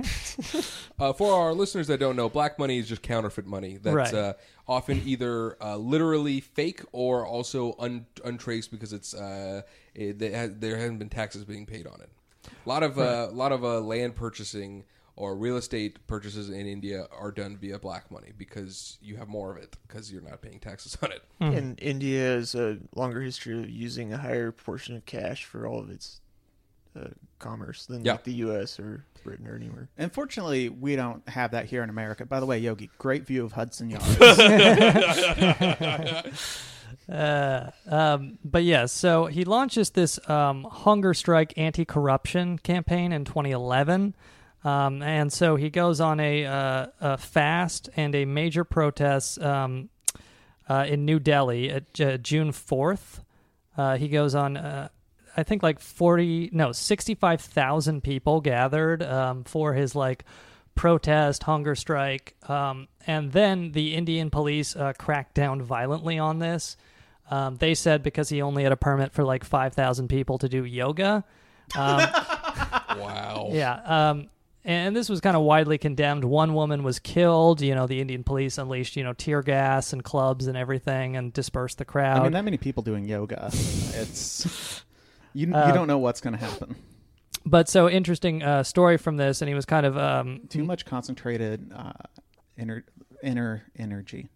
Uh, for our listeners that don't know, black money is just counterfeit money that's Right. uh, often either uh, literally fake or also un- untraced because it's uh, it, they ha- there hasn't been taxes being paid on it. A lot of uh, a lot of uh, land purchasing or real estate purchases in India are done via black money because you have more of it because you're not paying taxes on it. And India has a longer history of using a higher portion of cash for all of its uh, commerce than Yeah. like the U.S. or Britain or anywhere. Unfortunately, we don't have that here in America. By the way, Yogi, great view of Hudson Yards. <laughs> <laughs> Uh, um, but yeah, so he launches this um, hunger strike anti-corruption campaign in 2011, um, and so he goes on a, uh, a fast and a major protest um, uh, in New Delhi at uh, June 4th. Uh, he goes on. I think like 40, no, 65,000 people gathered um, for his like protest, hunger strike. Um, and then the Indian police uh, cracked down violently on this. Um, they said because he only had a permit for like 5,000 people to do yoga. Um, <laughs> Wow. yeah. Um, and this was kind of widely condemned. One woman was killed. You know, the Indian police unleashed, you know, tear gas and clubs and everything and dispersed the crowd. I mean, that many people doing yoga. It's <laughs> you. Uh, you don't know what's going to happen. but so interesting uh, story from this, and he was kind of um, Too much concentrated uh, inner inner energy.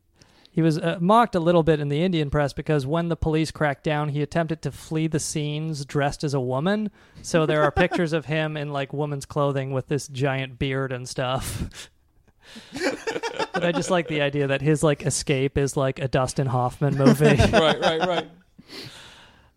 He was uh, mocked a little bit in the Indian press because when the police cracked down, he attempted to flee the scenes dressed as a woman. So there are pictures of him in like woman's clothing with this giant beard and stuff. but I just like the idea that his like escape is like a Dustin Hoffman movie. <laughs> right, right, right.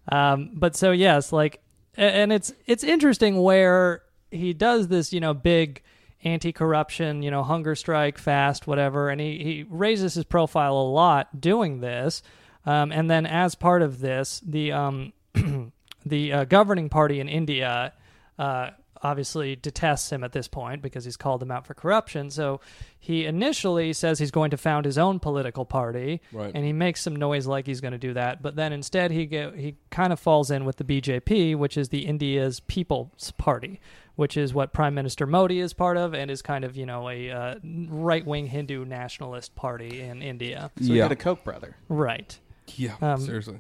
Um, but so yes, like, and it's it's interesting where he does this, you know, big anti-corruption, you know, hunger strike, fast, whatever, and he he raises his profile a lot doing this. Um, and then as part of this, the um, <clears throat> the uh, governing party in India uh, obviously detests him at this point because he's called them out for corruption. So he initially says he's going to found his own political party, Right. and he makes some noise like he's going to do that. But then instead, he get, he kind of falls in with the BJP, which is the India's People's Party, which is what Prime Minister Modi is part of, and is kind of you know a uh, right wing Hindu nationalist party in India. So we Yeah. got a Koch brother. Right. Yeah, Um, seriously.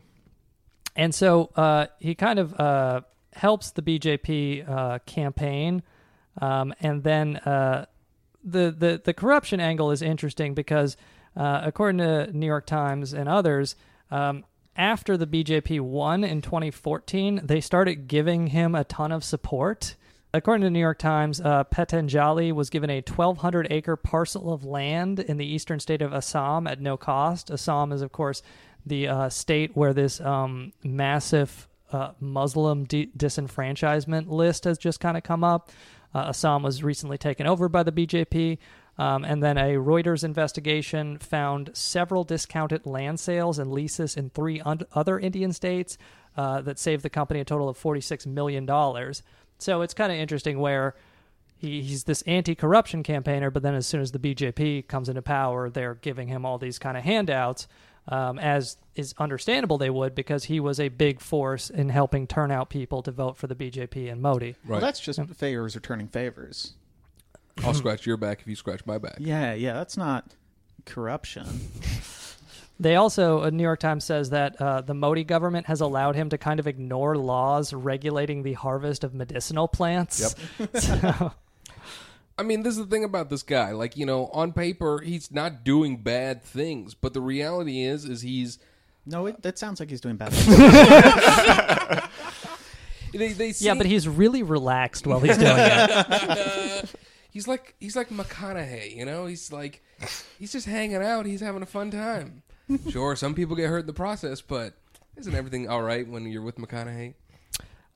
And so uh, he kind of uh, helps the BJP uh, campaign, um, and then uh, the, the the corruption angle is interesting because, uh, according to New York Times and others, um, after the BJP won in 2014, they started giving him a ton of support. According to New York Times, uh, Patanjali was given a 1,200 acre parcel of land in the eastern state of Assam at no cost. Assam is, of course, the uh, state where this um, massive uh, Muslim disenfranchisement list has just kind of come up. Uh, Assam was recently taken over by the BJP. Um, and then a Reuters investigation found several discounted land sales and leases in three un- other Indian states uh, that saved the company a total of $46 million. So it's kind of interesting where he, he's this anti-corruption campaigner, but then as soon as the BJP comes into power, they're giving him all these kind of handouts, um, as is understandable they would because he was a big force in helping turn out people to vote for the BJP and Modi. Well, that's just favors returning favors. I'll scratch your back if you scratch my back. Yeah, yeah, that's not corruption. <laughs> They also, uh, New York Times says that uh, the Modi government has allowed him to kind of ignore laws regulating the harvest of medicinal plants. Yep. <laughs> so, I mean, this is the thing about this guy. Like, you know, on paper, he's not doing bad things, but the reality is, is he's No, it, that sounds like he's doing bad. <laughs> things. <laughs> they, they yeah, but he's really relaxed while he's doing it. <laughs> Uh, he's like he's like McConaughey, you know. He's like he's just hanging out. He's having a fun time. Sure, some people get hurt in the process, but isn't everything all right when you're with McConaughey?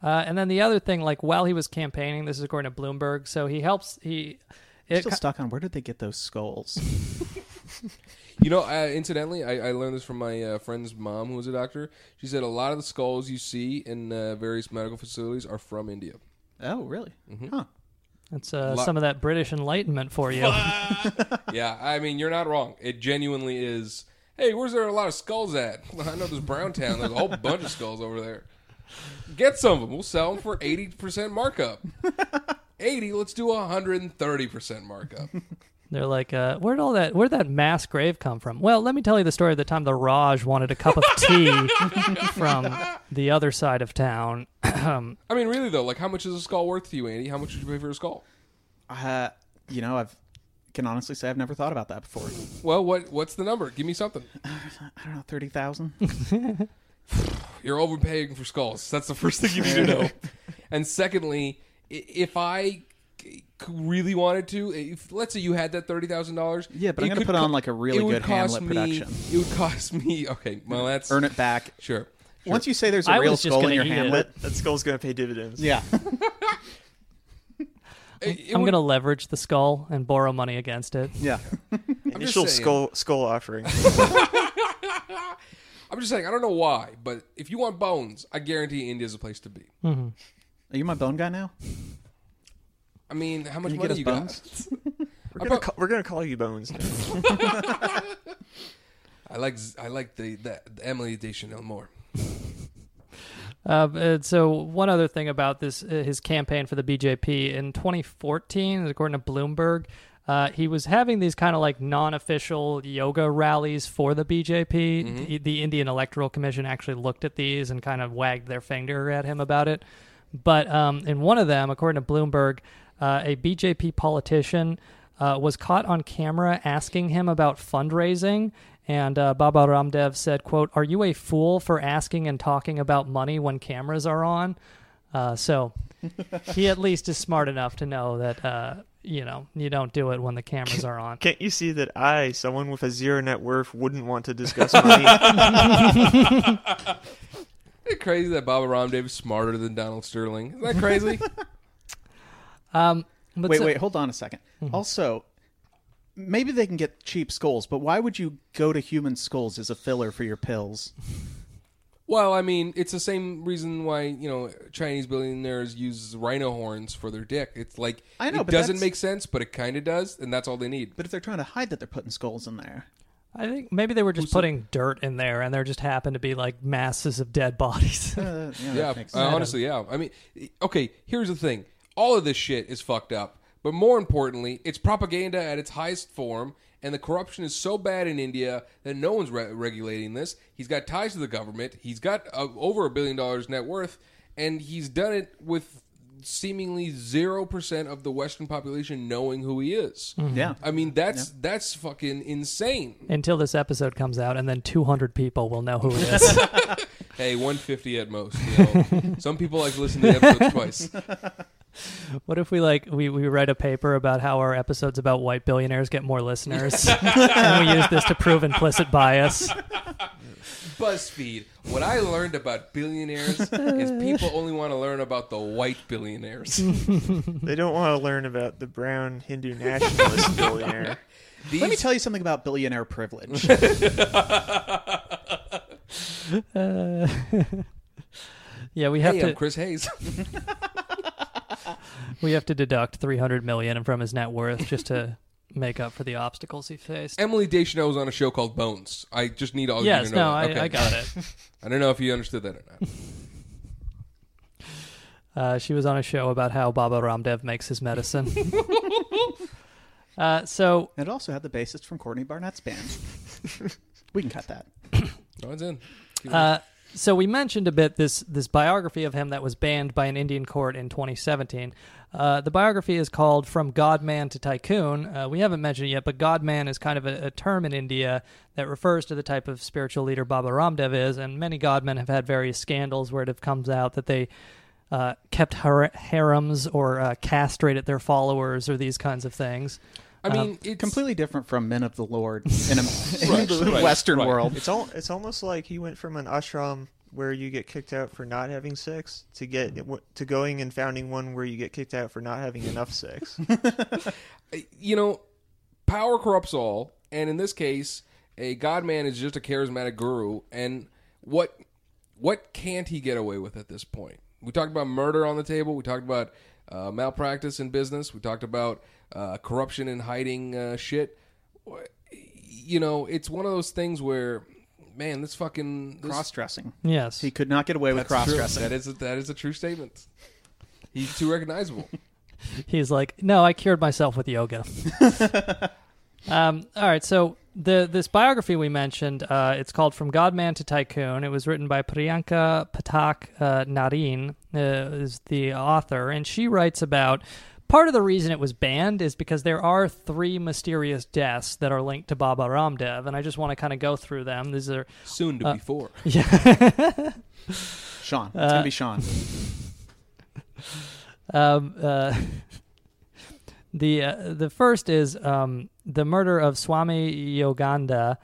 Uh, and then the other thing, like while he was campaigning, this is according to Bloomberg. So he helps. He it, Still stuck on where did they get those skulls? <laughs> You know, uh, incidentally, I, I learned this from my uh, friend's mom, who was a doctor. She said a lot of the skulls you see in uh, various medical facilities are from India. Oh, really? Mm-hmm. Huh. That's uh, Lo- some of that British Enlightenment for you. <laughs> Yeah, I mean, you're not wrong. It genuinely is. Hey, where's there a lot of skulls at? Well, <laughs> I know there's Browntown. There's a whole bunch of skulls over there. Get some of them. We'll sell them for 80% markup. <laughs> 80, let's do 130% markup. They're like, uh, where'd all that, where'd that mass grave come from? Well, let me tell you the story of the time the Raj wanted a cup of tea <laughs> from the other side of town. <clears throat> I mean, really, though, like, how much is a skull worth to you, Andy? How much would you pay for a skull? Uh, you know, I've can honestly say I've never thought about that before. Well, what what's the number? Give me something. I don't know, thirty thousand. <laughs> <sighs> You're overpaying for skulls. That's the first thing you need to know. <laughs> and secondly, if I really wanted to, if let's say you had that thirty thousand dollars, Yeah, but I'm gonna put on, like, a really good Hamlet me, production. It would cost me. Okay, well that's Earn it back. Sure. Once you say there's a I real skull in your eat it. Hamlet, That skull's gonna pay dividends. yeah, <laughs> <laughs> It- it I'm would- going to leverage the skull and borrow money against it. yeah. Initial saying. skull skull offering. I'm just saying. I don't know why, but if you want bones, I guarantee India's a place to be. Are you my bone guy now? I mean, how much Can you get money us you bones? got? <laughs> We're gonna, ca- we're gonna call you Bones. <laughs> I like Z- I like the, the, the Emily Deschanel more. <laughs> Uh, and so one other thing about this, uh, his campaign for the BJP in 2014, according to Bloomberg, uh, he was having these kind of like non-official yoga rallies for the BJP. The, the Indian Electoral Commission actually looked at these and kind of wagged their finger at him about it. But um, in one of them, according to Bloomberg, uh, a BJP politician uh, was caught on camera asking him about fundraising. And uh, Baba Ramdev said, "quote Are you a fool for asking and talking about money when cameras are on?" Uh, so he at least is smart enough to know that uh, you know you don't do it when the cameras are on. Can't you see that I, someone with a zero net worth, wouldn't want to discuss <laughs> money? Isn't it crazy that Baba Ramdev is smarter than Donald Sterling? Isn't that crazy? <laughs> Um, but wait, so- wait, hold on a 2nd Also, maybe they can get cheap skulls, but why would you go to human skulls as a filler for your pills? Well, I mean, it's the same reason why you know Chinese billionaires use rhino horns for their dick. It's like I know, it but doesn't that's- make sense, but it kind of does, and that's all they need. But if they're trying to hide that they're putting skulls in there, I think maybe they were just putting dirt in there, and there just happened to be like masses of dead bodies. uh, yeah, yeah, makes uh, sense. honestly, yeah. I mean, okay. Here's the thing: all of this shit is fucked up, but more importantly, it's propaganda at its highest form, and the corruption is so bad in India that no one's re- regulating this. He's got ties to the government. He's got uh, over a billion dollars net worth, and he's done it with seemingly zero percent of the Western population knowing who he is. Yeah. I mean that's that's fucking insane. Until this episode comes out, and then 200 people will know who it is. <laughs> Hey, 150 at most. You know? <laughs> Some people like to listen to the episodes twice. <laughs> <laughs> what if we like we, we write a paper about how our episodes about white billionaires get more listeners, <laughs> and we use this to prove implicit bias? <laughs> BuzzFeed. What I learned about billionaires is people only want to learn about the white billionaires. They don't want to learn about the brown Hindu nationalist billionaire. These, Let me tell you something about billionaire privilege. Uh, yeah, we have Hey, to I'm Chris Hayes. <laughs> we have to deduct 300 million from his net worth just to <laughs> make up for the obstacles he faced. Emily Deschanel was on a show called Bones. I just need all yes, you to know. no, I, I got it. <laughs> I don't know if you understood that or not. Uh, she was on a show about how Baba Ramdev makes his medicine. uh, so it also had the bassist from Courtney Barnett's band. we can cut that. No one's in. Uh, so we mentioned a bit this this biography of him that was banned by an Indian court in 2017. Uh, the biography is called "From Godman to Tycoon." Uh, we haven't mentioned it yet, but Godman is kind of a, a term in India that refers to the type of spiritual leader Baba Ramdev is, and many godmen have had various scandals where it comes out that they uh, kept har- harems or uh, castrated their followers or these kinds of things. I mean, it's Completely different from Men of the Lord <laughs> in, a, in Right, the <laughs> right, Western right. world. It's all. It's almost like he went from an ashram where you get kicked out for not having sex to get to going and founding one where you get kicked out for not having enough sex. <laughs> you know, power corrupts all, and in this case, a god man is just a charismatic guru. And what what can't he get away with at this point? We talked about murder on the table. We talked about uh, malpractice in business. We talked about uh, corruption and hiding uh, shit. You know, it's one of those things where, man, this fucking this, Cross dressing. Yes, He could not get away with that's cross true. dressing. That is a, that is a true statement. He's too recognizable. <laughs> He's like, no, I cured myself with yoga. <laughs> um, all right, so the this biography we mentioned, uh, it's called From Godman to Tycoon. It was written by Priyanka Pathak uh, Narain, uh, is the author, and she writes about. Part of the reason it was banned is because there are three mysterious deaths that are linked to Baba Ramdev, and I just want to kind of go through them. These are Soon to be four. <laughs> Yeah, Sean. It's Uh, going to be Sean. <laughs> Um, uh, <laughs> the uh, the first is um, the murder of Swami Yoganda,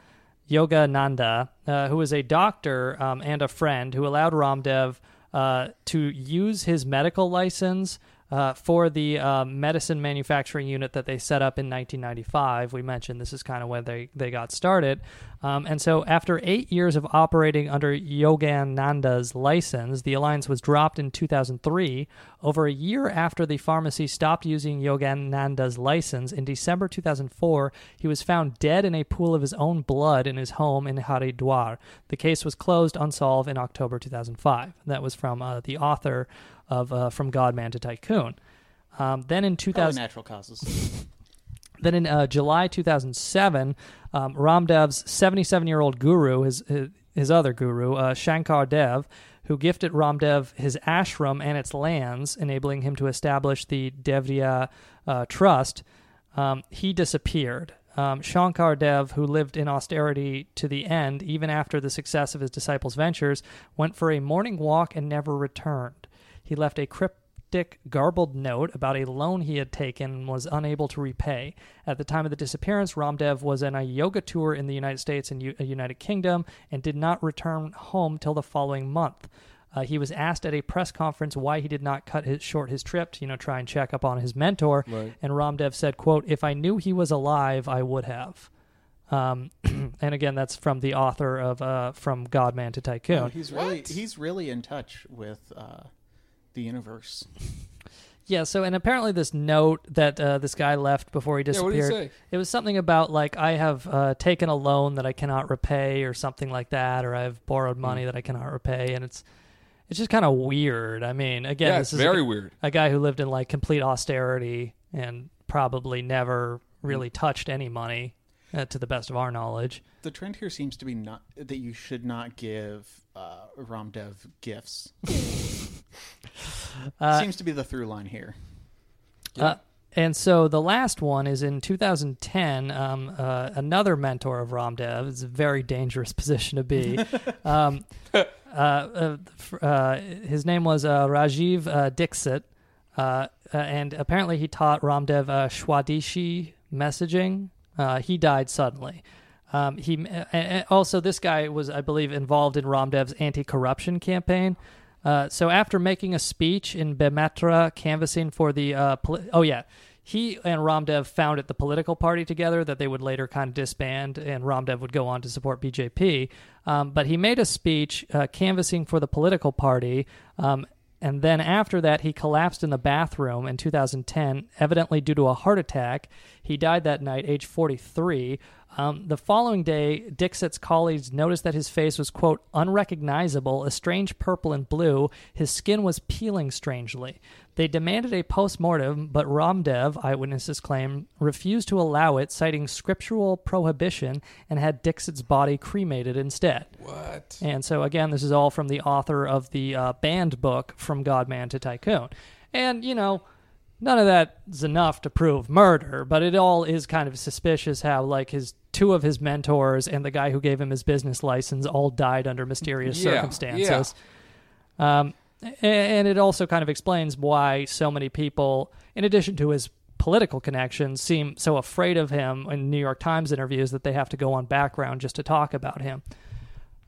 Yogananda, uh, who was a doctor um, and a friend who allowed Ramdev uh, to use his medical license uh, for the uh, medicine manufacturing unit that they set up in 1995. We mentioned this is kind of where they, they got started. Um, and so, after eight years of operating under Yogananda's license, the alliance was dropped in 2003. Over a year after the pharmacy stopped using Yogananda's license, in December 2004, he was found dead in a pool of his own blood in his home in Haridwar. The case was closed unsolved in October 2005. That was from uh, the author of uh, From Godman to Tycoon. Um, then in Probably 2000, natural causes. <laughs> then in uh, July 2007, um, Ramdev's 77 year old guru, his, his, his other guru, uh, Shankar Dev, who gifted Ramdev his ashram and its lands, enabling him to establish the Devriya uh, Trust, um, he disappeared. Um, Shankar Dev, who lived in austerity to the end, even after the success of his disciples' ventures, went for a morning walk and never returned. He left a cryptic, garbled note about a loan he had taken and was unable to repay. At the time of the disappearance, Ramdev was on a yoga tour in the United States and U- uh, United Kingdom and did not return home till the following month. Uh, he was asked at a press conference why he did not cut his, short his trip to, you know, try and check up on his mentor. Right. And Ramdev said, "quote If I knew he was alive, I would have." Um, <clears throat> and again, that's from the author of uh, "From Godman to Tycoon." Oh, he's really he's really in touch with uh, the universe. Yeah, so and apparently this note that uh, this guy left before he Yeah, what did he disappeared, say? it was something about like I have uh, taken a loan that I cannot repay or something like that, or I've borrowed money Hmm. that I cannot repay, and it's it's just kind of weird. I mean, again, Yeah, this it's is very a, weird. A guy who lived in like complete austerity and probably never really touched any money, uh, to the best of our knowledge. The trend here seems to be not that you should not give uh, Ramdev gifts. <laughs> Uh, seems to be the through line here. Uh, and so the last one is in 2010. Um, uh, another mentor of Ramdev. It's a very dangerous <laughs> position to be. <laughs> um, uh, uh, f- uh, his name was uh, Rajiv uh, Dixit, uh, uh, and apparently he taught Ramdev uh, Swadeshi messaging. Uh, he died suddenly. Um, he also this guy was, I believe, involved in Ramdev's anti-corruption campaign. Uh, so after making a speech in Bemetara, canvassing for the uh, poli- oh yeah, he and Ramdev founded the political party together that they would later kind of disband, and Ramdev would go on to support BJP. Um, but he made a speech uh, canvassing for the political party. Um, and then after that, he collapsed in the bathroom in 2010, evidently due to a heart attack. He died that night, age 43. Um, the following day, Dixit's colleagues noticed that his face was, quote, unrecognizable, a strange purple and blue. His skin was peeling strangely. They demanded a post mortem, but Ramdev, eyewitnesses claim, refused to allow it, citing scriptural prohibition, and had Dixit's body cremated instead. What? And so, again, this is all from the author of the uh, banned book, From Godman to Tycoon. And, you know, none of that is enough to prove murder, but it all is kind of suspicious how, like, his two of his mentors and the guy who gave him his business license all died under mysterious Yeah, circumstances. Um, a- and it also kind of explains why so many people, in addition to his political connections, seem so afraid of him in New York Times interviews that they have to go on background just to talk about him.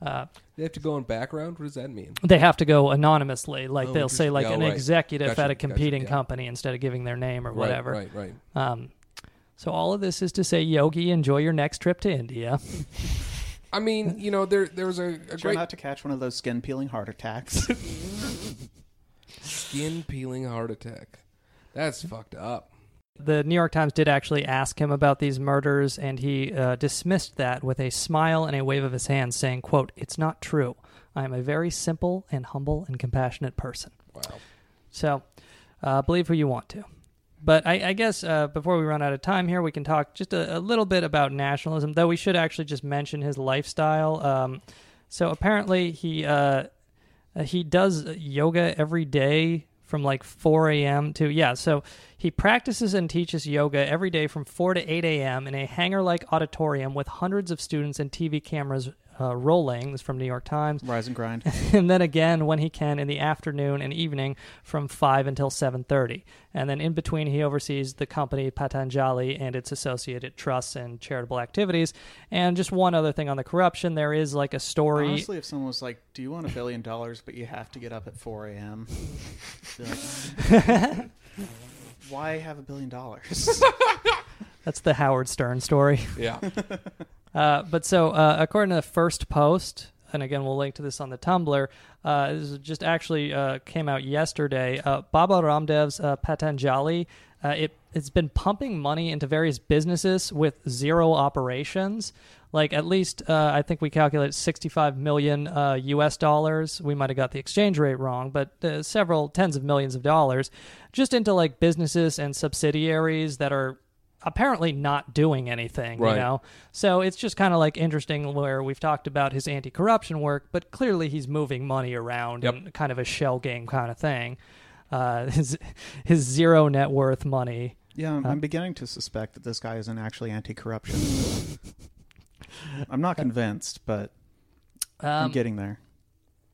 Uh, They have to go on background. What does that mean? they have to go anonymously, like Oh, they'll say like Yeah, an right. executive Gotcha, at a gotcha, competing yeah. company instead of giving their name or whatever. Right, right, Um, so all of this is to say, Yogi, enjoy your next trip to India. <laughs> I mean, you know, there there was a, a Try great not to catch one of those skin peeling heart attacks. <laughs> skin peeling heart attack. That's fucked up. The New York Times did actually ask him about these murders, and he uh, dismissed that with a smile and a wave of his hand, saying, "quote It's not true. I am a very simple and humble and compassionate person." Wow. So, uh, believe who you want to. But I, I guess uh, before we run out of time here, we can talk just a, a little bit about nationalism. Though we should actually just mention his lifestyle. Um, so apparently he uh, uh, he does yoga every day from like 4 a.m. to yeah. So he practices and teaches yoga every day from 4 to 8 a.m. in a hangar-like auditorium with hundreds of students and TV cameras uh, rolling. This is from New York Times. Rise and grind. <laughs> and then again when he can in the afternoon and evening from 5 until 7.30 and then in between he oversees the company patanjali and its associated trusts and charitable activities and just one other thing on the corruption there is like a story Honestly, if someone was like, "Do you want a billion dollars, but you have to get up at 4 a.m.?" <laughs> Why have a billion dollars? <laughs> that's the howard stern story <laughs> Yeah. Uh, but so, uh, according to the first post, and again, we'll link to this on the Tumblr. Uh, this just actually uh, came out yesterday. Uh, Baba Ramdev's uh, Patanjali. Uh, it it's been pumping money into various businesses with zero operations. Like at least uh, I think we calculate 65 million uh, U.S. dollars. We might have got the exchange rate wrong, but uh, several tens of millions of dollars just into like businesses and subsidiaries that are apparently not doing anything, Right. you know. So it's just kind of like interesting where we've talked about his anti-corruption work, but clearly he's moving money around Yep. in kind of a shell game kind of thing. Uh, <laughs> his his zero net worth money. yeah, I'm, I'm beginning to suspect that this guy isn't actually anti-corruption. <laughs> I'm not convinced, but I'm Um, getting there.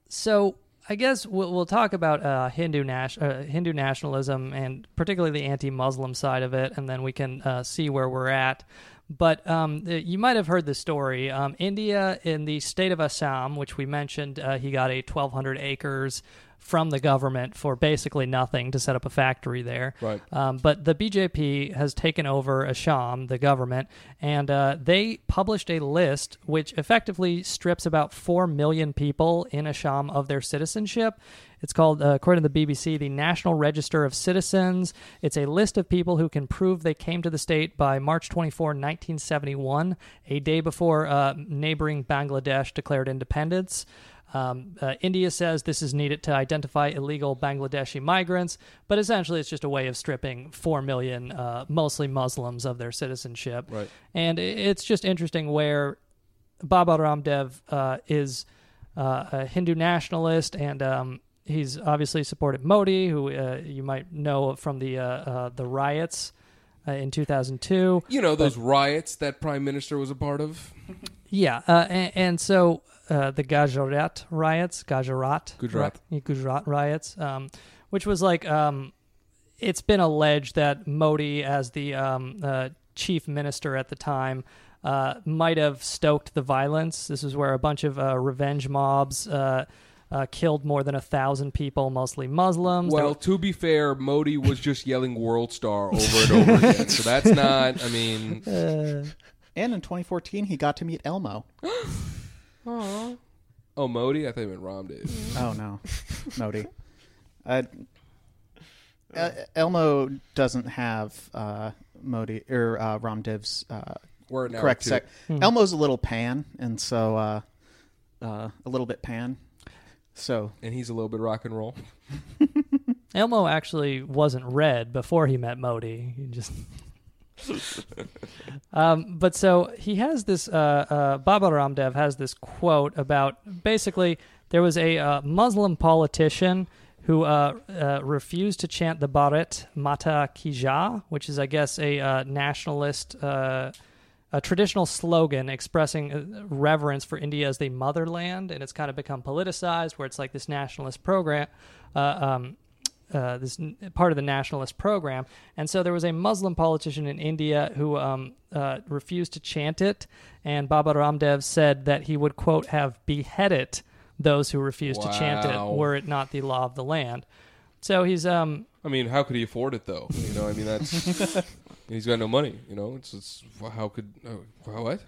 So I guess we'll, we'll talk about uh, Hindu nas- uh, Hindu nationalism and particularly the anti-Muslim side of it, and then we can uh, see where we're at. But um, you might have heard the story. Um, India, in the state of Assam, which we mentioned, uh, he got a 1,200 acres from the government for basically nothing to set up a factory there. Right. Um, but the BJP has taken over Assam, the government, and uh, they published a list which effectively strips about 4 million people in Assam of their citizenship. It's called, uh, according to the BBC, the National Register of Citizens. It's a list of people who can prove they came to the state by March 24, 1971, a day before uh, neighboring Bangladesh declared independence. Um, uh, India says this is needed to identify illegal Bangladeshi migrants, but essentially it's just a way of stripping 4 million, uh, mostly Muslims, of their citizenship. Right. And it's just interesting where Baba Ramdev uh, is uh, a Hindu nationalist, and um, he's obviously supported Modi, who uh, you might know from the uh, uh, the riots uh, in 2002. You know those riots that prime minister was a part of. <laughs> Yeah, uh, and, and so uh, the Gujarat riots, Gujarat, Gujarat. Gujarat riots, um, which was like, um, it's been alleged that Modi, as the um, uh, chief minister at the time, uh, might have stoked the violence. This is where a bunch of uh, revenge mobs. Uh, uh, killed more than a thousand people, mostly Muslims. There Well, to be fair, Modi was just yelling "World Star" <laughs> over and over again, so that's not. I mean, <laughs> Uh, And in 2014, he got to meet Elmo. <gasps> <laughs> oh Modi, I thought you meant Ramdev. Oh no, <laughs> Modi. Uh, uh, Elmo doesn't have uh, Modi or uh, Ramdev's uh, We're an hour correct two. sec. Elmo's a little pan, and so uh, uh, a little bit pan. So and he's a little bit rock and roll. <laughs> Elmo actually wasn't red before he met Modi. He just. <laughs> um, but so he has this. Uh, uh, Baba Ramdev has this quote about basically there was a uh, Muslim politician who uh, uh, refused to chant the Bharat Mata Ki which is, I guess, a uh, nationalist. A traditional slogan expressing reverence for India as the motherland, and it's kind of become politicized, where it's like this nationalist program, um, uh, this n- part of the nationalist program. And so there was a Muslim politician in India who um, uh, refused to chant it, and Baba Ramdev said that he would quote have beheaded those who refused to chant it were it not the law of the land. So he's um I mean, how could he afford it though? You know, I mean, that's <laughs> he's got no money. You know, it's it's how could oh, what?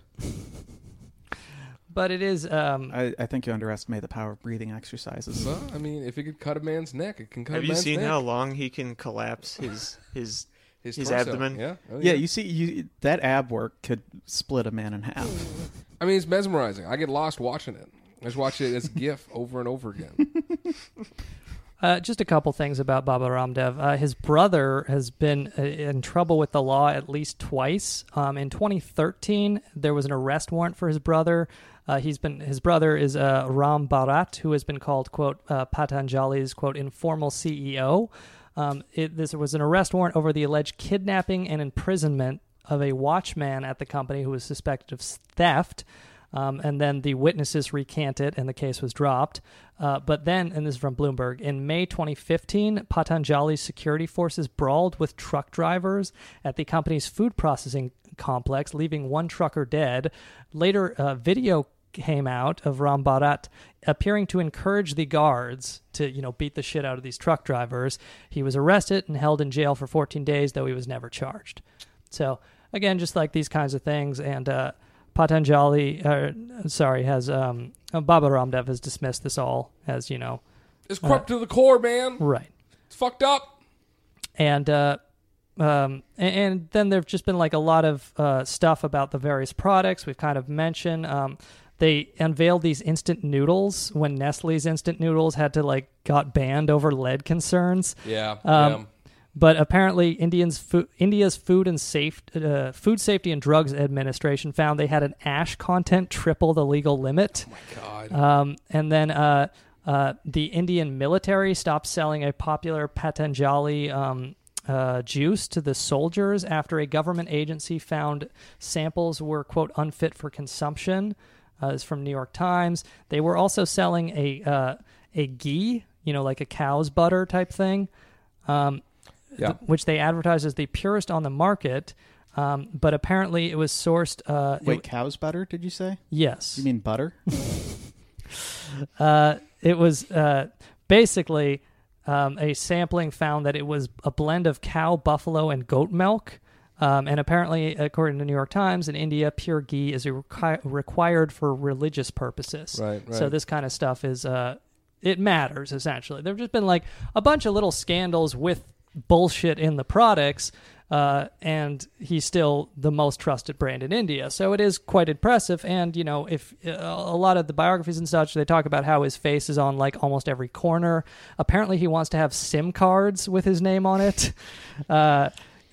But it is um I, I think you underestimate the power of breathing exercises. Well, I mean, if it could cut a man's neck, it can cut. Have a you man's seen neck. how long he can collapse his his <laughs> his, his torso. abdomen? Yeah, Oh, Yeah, you see, you that ab work could split a man in half. <laughs> I mean, it's mesmerizing. I get lost watching it. I just watch it as GIF <laughs> over and over again. Uh, just a couple things about Baba Ramdev. Uh, his brother has been uh, in trouble with the law at least twice. Um, in 2013, there was an arrest warrant for his brother. Uh, he's been his brother is uh, Ram Bharat, who has been called quote uh, Patanjali's quote informal CEO. Um, it, this was an arrest warrant over the alleged kidnapping and imprisonment of a watchman at the company who was suspected of theft. Um, and then the witnesses recanted, and the case was dropped. Uh, but then, and this is from Bloomberg, in May 2015, Patanjali's security forces brawled with truck drivers at the company's food processing complex, leaving one trucker dead. Later, uh, video came out of Ram Bharat appearing to encourage the guards to, you know, beat the shit out of these truck drivers. He was arrested and held in jail for 14 days, though he was never charged. So again, just like these kinds of things, and uh, Patanjali, uh, sorry, has um, uh, Baba Ramdev has dismissed this all as you know It's corrupt to the core, man. right, It's fucked up. and uh, um, and, and then there've just been like a lot of uh, stuff about the various products we've kind of mentioned. Um, they unveiled these instant noodles when Nestle's instant noodles had to like got banned over lead concerns. Yeah. Um, yeah. But apparently, Indians fo- India's Food and Safe uh, Food Safety and Drugs Administration found they had an ash content triple the legal limit. My God. Um, and then uh, uh, the Indian military stopped selling a popular Patanjali um, uh, juice to the soldiers after a government agency found samples were quote unfit for consumption. Uh, is from New York Times. They were also selling a uh, a ghee, you know, like a cow's butter type thing. Um, Yeah. th- which they advertise as the purest on the market. Um, but apparently, it was sourced. Uh, it- Wait, cow's butter? Did you say? yes. You mean butter? <laughs> Uh, it was uh, basically um, a sampling found that it was a blend of cow, buffalo, and goat milk. Um, and apparently, according to the New York Times, in India, pure ghee is requi- required for religious purposes. Right, So this kind of stuff is uh, it matters essentially. There've just been like a bunch of little scandals with bullshit in the products. Uh, and he's still the most trusted brand in India. So it is quite impressive. And, you know, if uh, a lot of the biographies and such, they talk about how his face is on like almost every corner. Apparently, he wants to have SIM cards with his name on it. <laughs> Uh,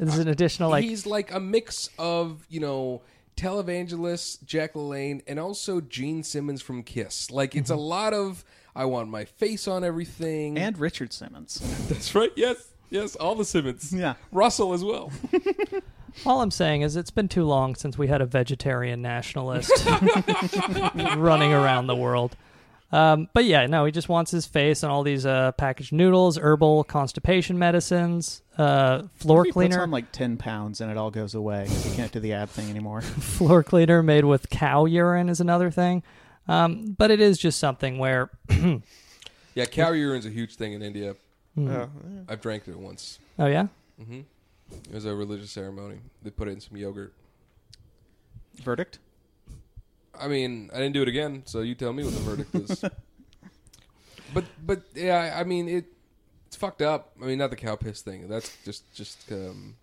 there's an additional, like, he's like a mix of you know televangelist Jack LaLanne and also Gene Simmons from Kiss. Like it's a mm-hmm. lot of I want my face on everything. and Richard Simmons. that's right. Yes, yes, all the Simmons. Yeah. Russell as well. <laughs> all I'm saying is it's been too long since we had a vegetarian nationalist <laughs> <laughs> running around the world. Um, but yeah, no, he just wants his face on all these uh, packaged noodles, herbal constipation medicines, uh, floor He puts cleaner. on like ten pounds and it all goes away. He can't do the ab thing anymore. <laughs> floor cleaner made with cow urine is another thing. Um, but it is just something where <clears throat> Yeah, cow urine's a huge thing in India. Oh, yeah. I've drank it once. oh yeah, Mm-hmm. It was a religious ceremony. They put it in some yogurt. Verdict? I mean, I didn't do it again, so you tell me what the verdict is. <laughs> but but yeah, I mean it. It's fucked up. I mean, not the cow piss thing. That's just just um,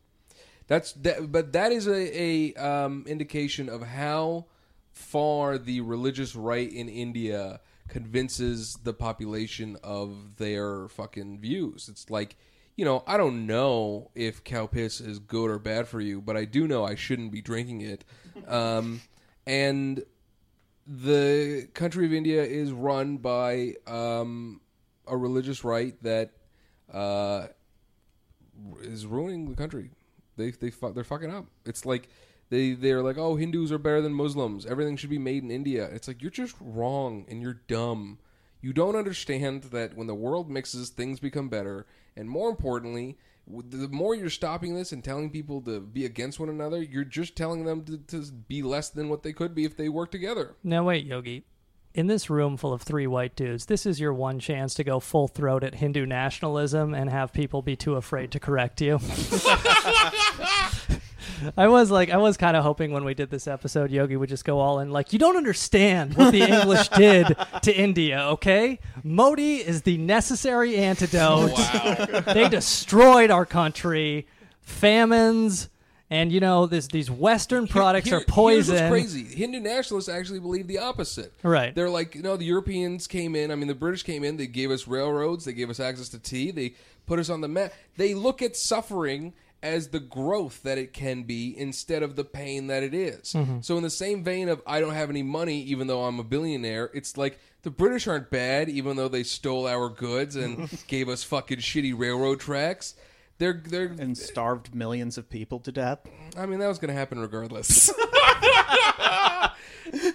that's that. But that is a a um, indication of how far the religious right in India convinces the population of their fucking views. It's like. You know, I don't know if cow piss is good or bad for you, but I do know I shouldn't be drinking it. Um, and the country of India is run by um, a religious right that uh, is ruining the country. They they fu- they're fucking up. It's like they they're like, oh, Hindus are better than Muslims. Everything should be made in India. It's like you're just wrong and you're dumb. You don't understand that when the world mixes, things become better. And more importantly, the more you're stopping this and telling people to be against one another, you're just telling them to, to be less than what they could be if they work together. Now wait, Yogi. In this room full of three white dudes, this is your one chance to go full throat at Hindu nationalism and have people be too afraid to correct you. <laughs> I was like, I was kind of hoping when we did this episode, Yogi would just go all in, like, you don't understand what the English <laughs> did to India, okay? Modi is the necessary antidote. Oh, they destroyed our country, famines, and you know, this, these Western products Here- are poison. Here's crazy. Hindu nationalists actually believe the opposite. Right. They're like, you know, the Europeans came in. I mean, the British came in. They gave us railroads. They gave us access to tea. They put us on the map. They look at suffering as the growth that it can be instead of the pain that it is. Mm-hmm. So, in the same vein of I don't have any money, even though I'm a billionaire, it's like the British aren't bad, even though they stole our goods and <laughs> gave us fucking shitty railroad tracks. They're they're. And starved millions of people to death. I mean, that was going to happen regardless. <laughs>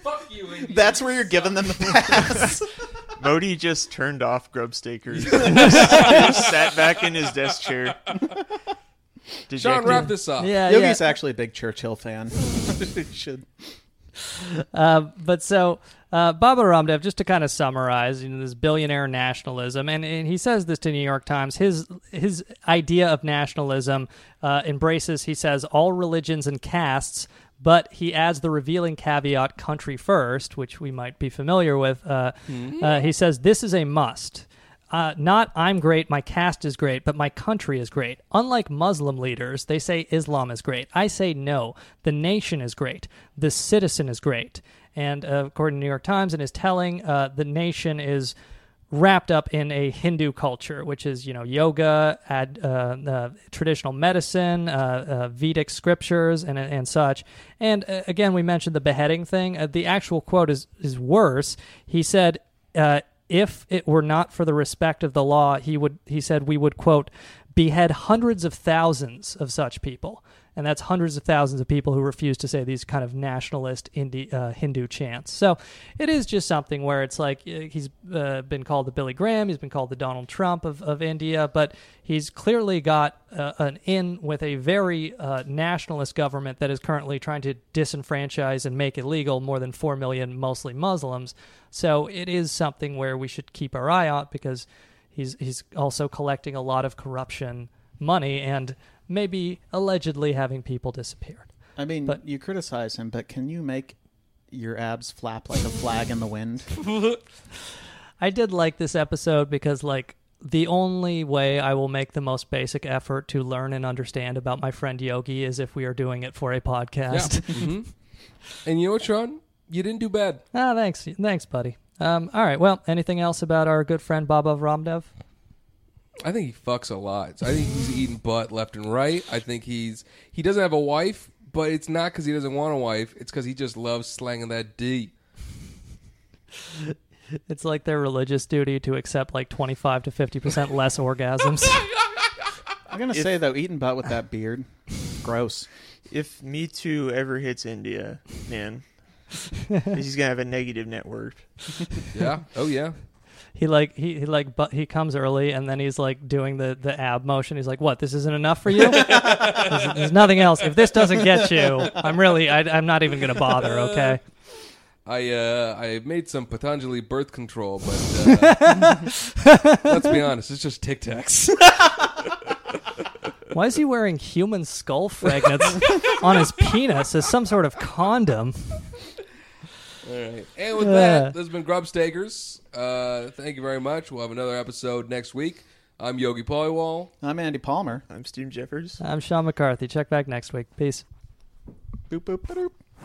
Fuck you. India. That's where you're giving them the pass. <laughs> Modi just turned off Grubstakers. just sat back in his desk chair. Sean, Dejected. wrap this up. yeah, Yogi's yeah. actually a big Churchill fan. <laughs> Should Uh, but so uh, Baba Ramdev, just to kind of summarize, you know, this billionaire nationalism, and, and he says this to New York Times. His his idea of nationalism uh, embraces, he says, all religions and castes. But he adds the revealing caveat country first, which we might be familiar with. Uh, uh, he says, This is a must. Uh, not I'm great, my caste is great, but my country is great. Unlike Muslim leaders, they say Islam is great. I say no, the nation is great, the citizen is great. And uh, according to New York Times, and is telling, uh, the nation is wrapped up in a Hindu culture, which is you know yoga, ad, uh, uh, traditional medicine, uh, uh, Vedic scriptures, and and such. And uh, again, we mentioned the beheading thing. Uh, the actual quote is is worse. He said. If it were not for the respect of the law, he would he said we would quote behead hundreds of thousands of such people. and that's hundreds of thousands of people who refuse to say these kind of nationalist Indi- uh, Hindu chants. So it is just something where it's like uh, he's uh, been called the Billy Graham, he's been called the Donald Trump of, of India, but he's clearly got uh, an in with a very uh, nationalist government that is currently trying to disenfranchise and make illegal more than 4 million mostly Muslims. So it is something where we should keep our eye on because he's he's also collecting a lot of corruption money and maybe allegedly having people disappeared. I mean, But- you criticize him, but can you make your abs flap like a flag in the wind? <laughs> I did like this episode because like the only way I will make the most basic effort to learn and understand about my friend Yogi is if we are doing it for a Yeah. podcast. hmm And you know what, Sean? You didn't do bad. ah, thanks, thanks, buddy. Um, all right. Well, anything else about our good friend Baba of Ramdev? I think he fucks a lot. I think he's eating butt left and right. I think he's he doesn't have a wife, but it's not because he doesn't want a wife. It's because he just loves slanging that D. <laughs> It's like their religious duty to accept like twenty five to fifty percent less orgasms. <laughs> I'm gonna say though, eating butt with that beard, gross. If Me Too ever hits India, man, <laughs> he's gonna have a negative net worth. <laughs> Yeah. Oh yeah. he like he, he like but he comes early and then he's like doing the the ab motion. He's like, "What? This isn't enough for you? <laughs> there's, there's nothing else. If this doesn't get you, I'm really I, I'm not even gonna bother." Okay. I uh I made some Patanjali birth control, but uh, let's be honest, it's just Tic Tacs. Why is he wearing human skull fragments on his penis as some sort of condom? All right. And with that, this has been Grubstakers. Uh, thank you very much. We'll have another episode next week. I'm Yogi Poliwal. I'm Andy Palmer. I'm Steve Jeffers. I'm Sean McCarthy. Check back next week. Peace. Boop boop boop.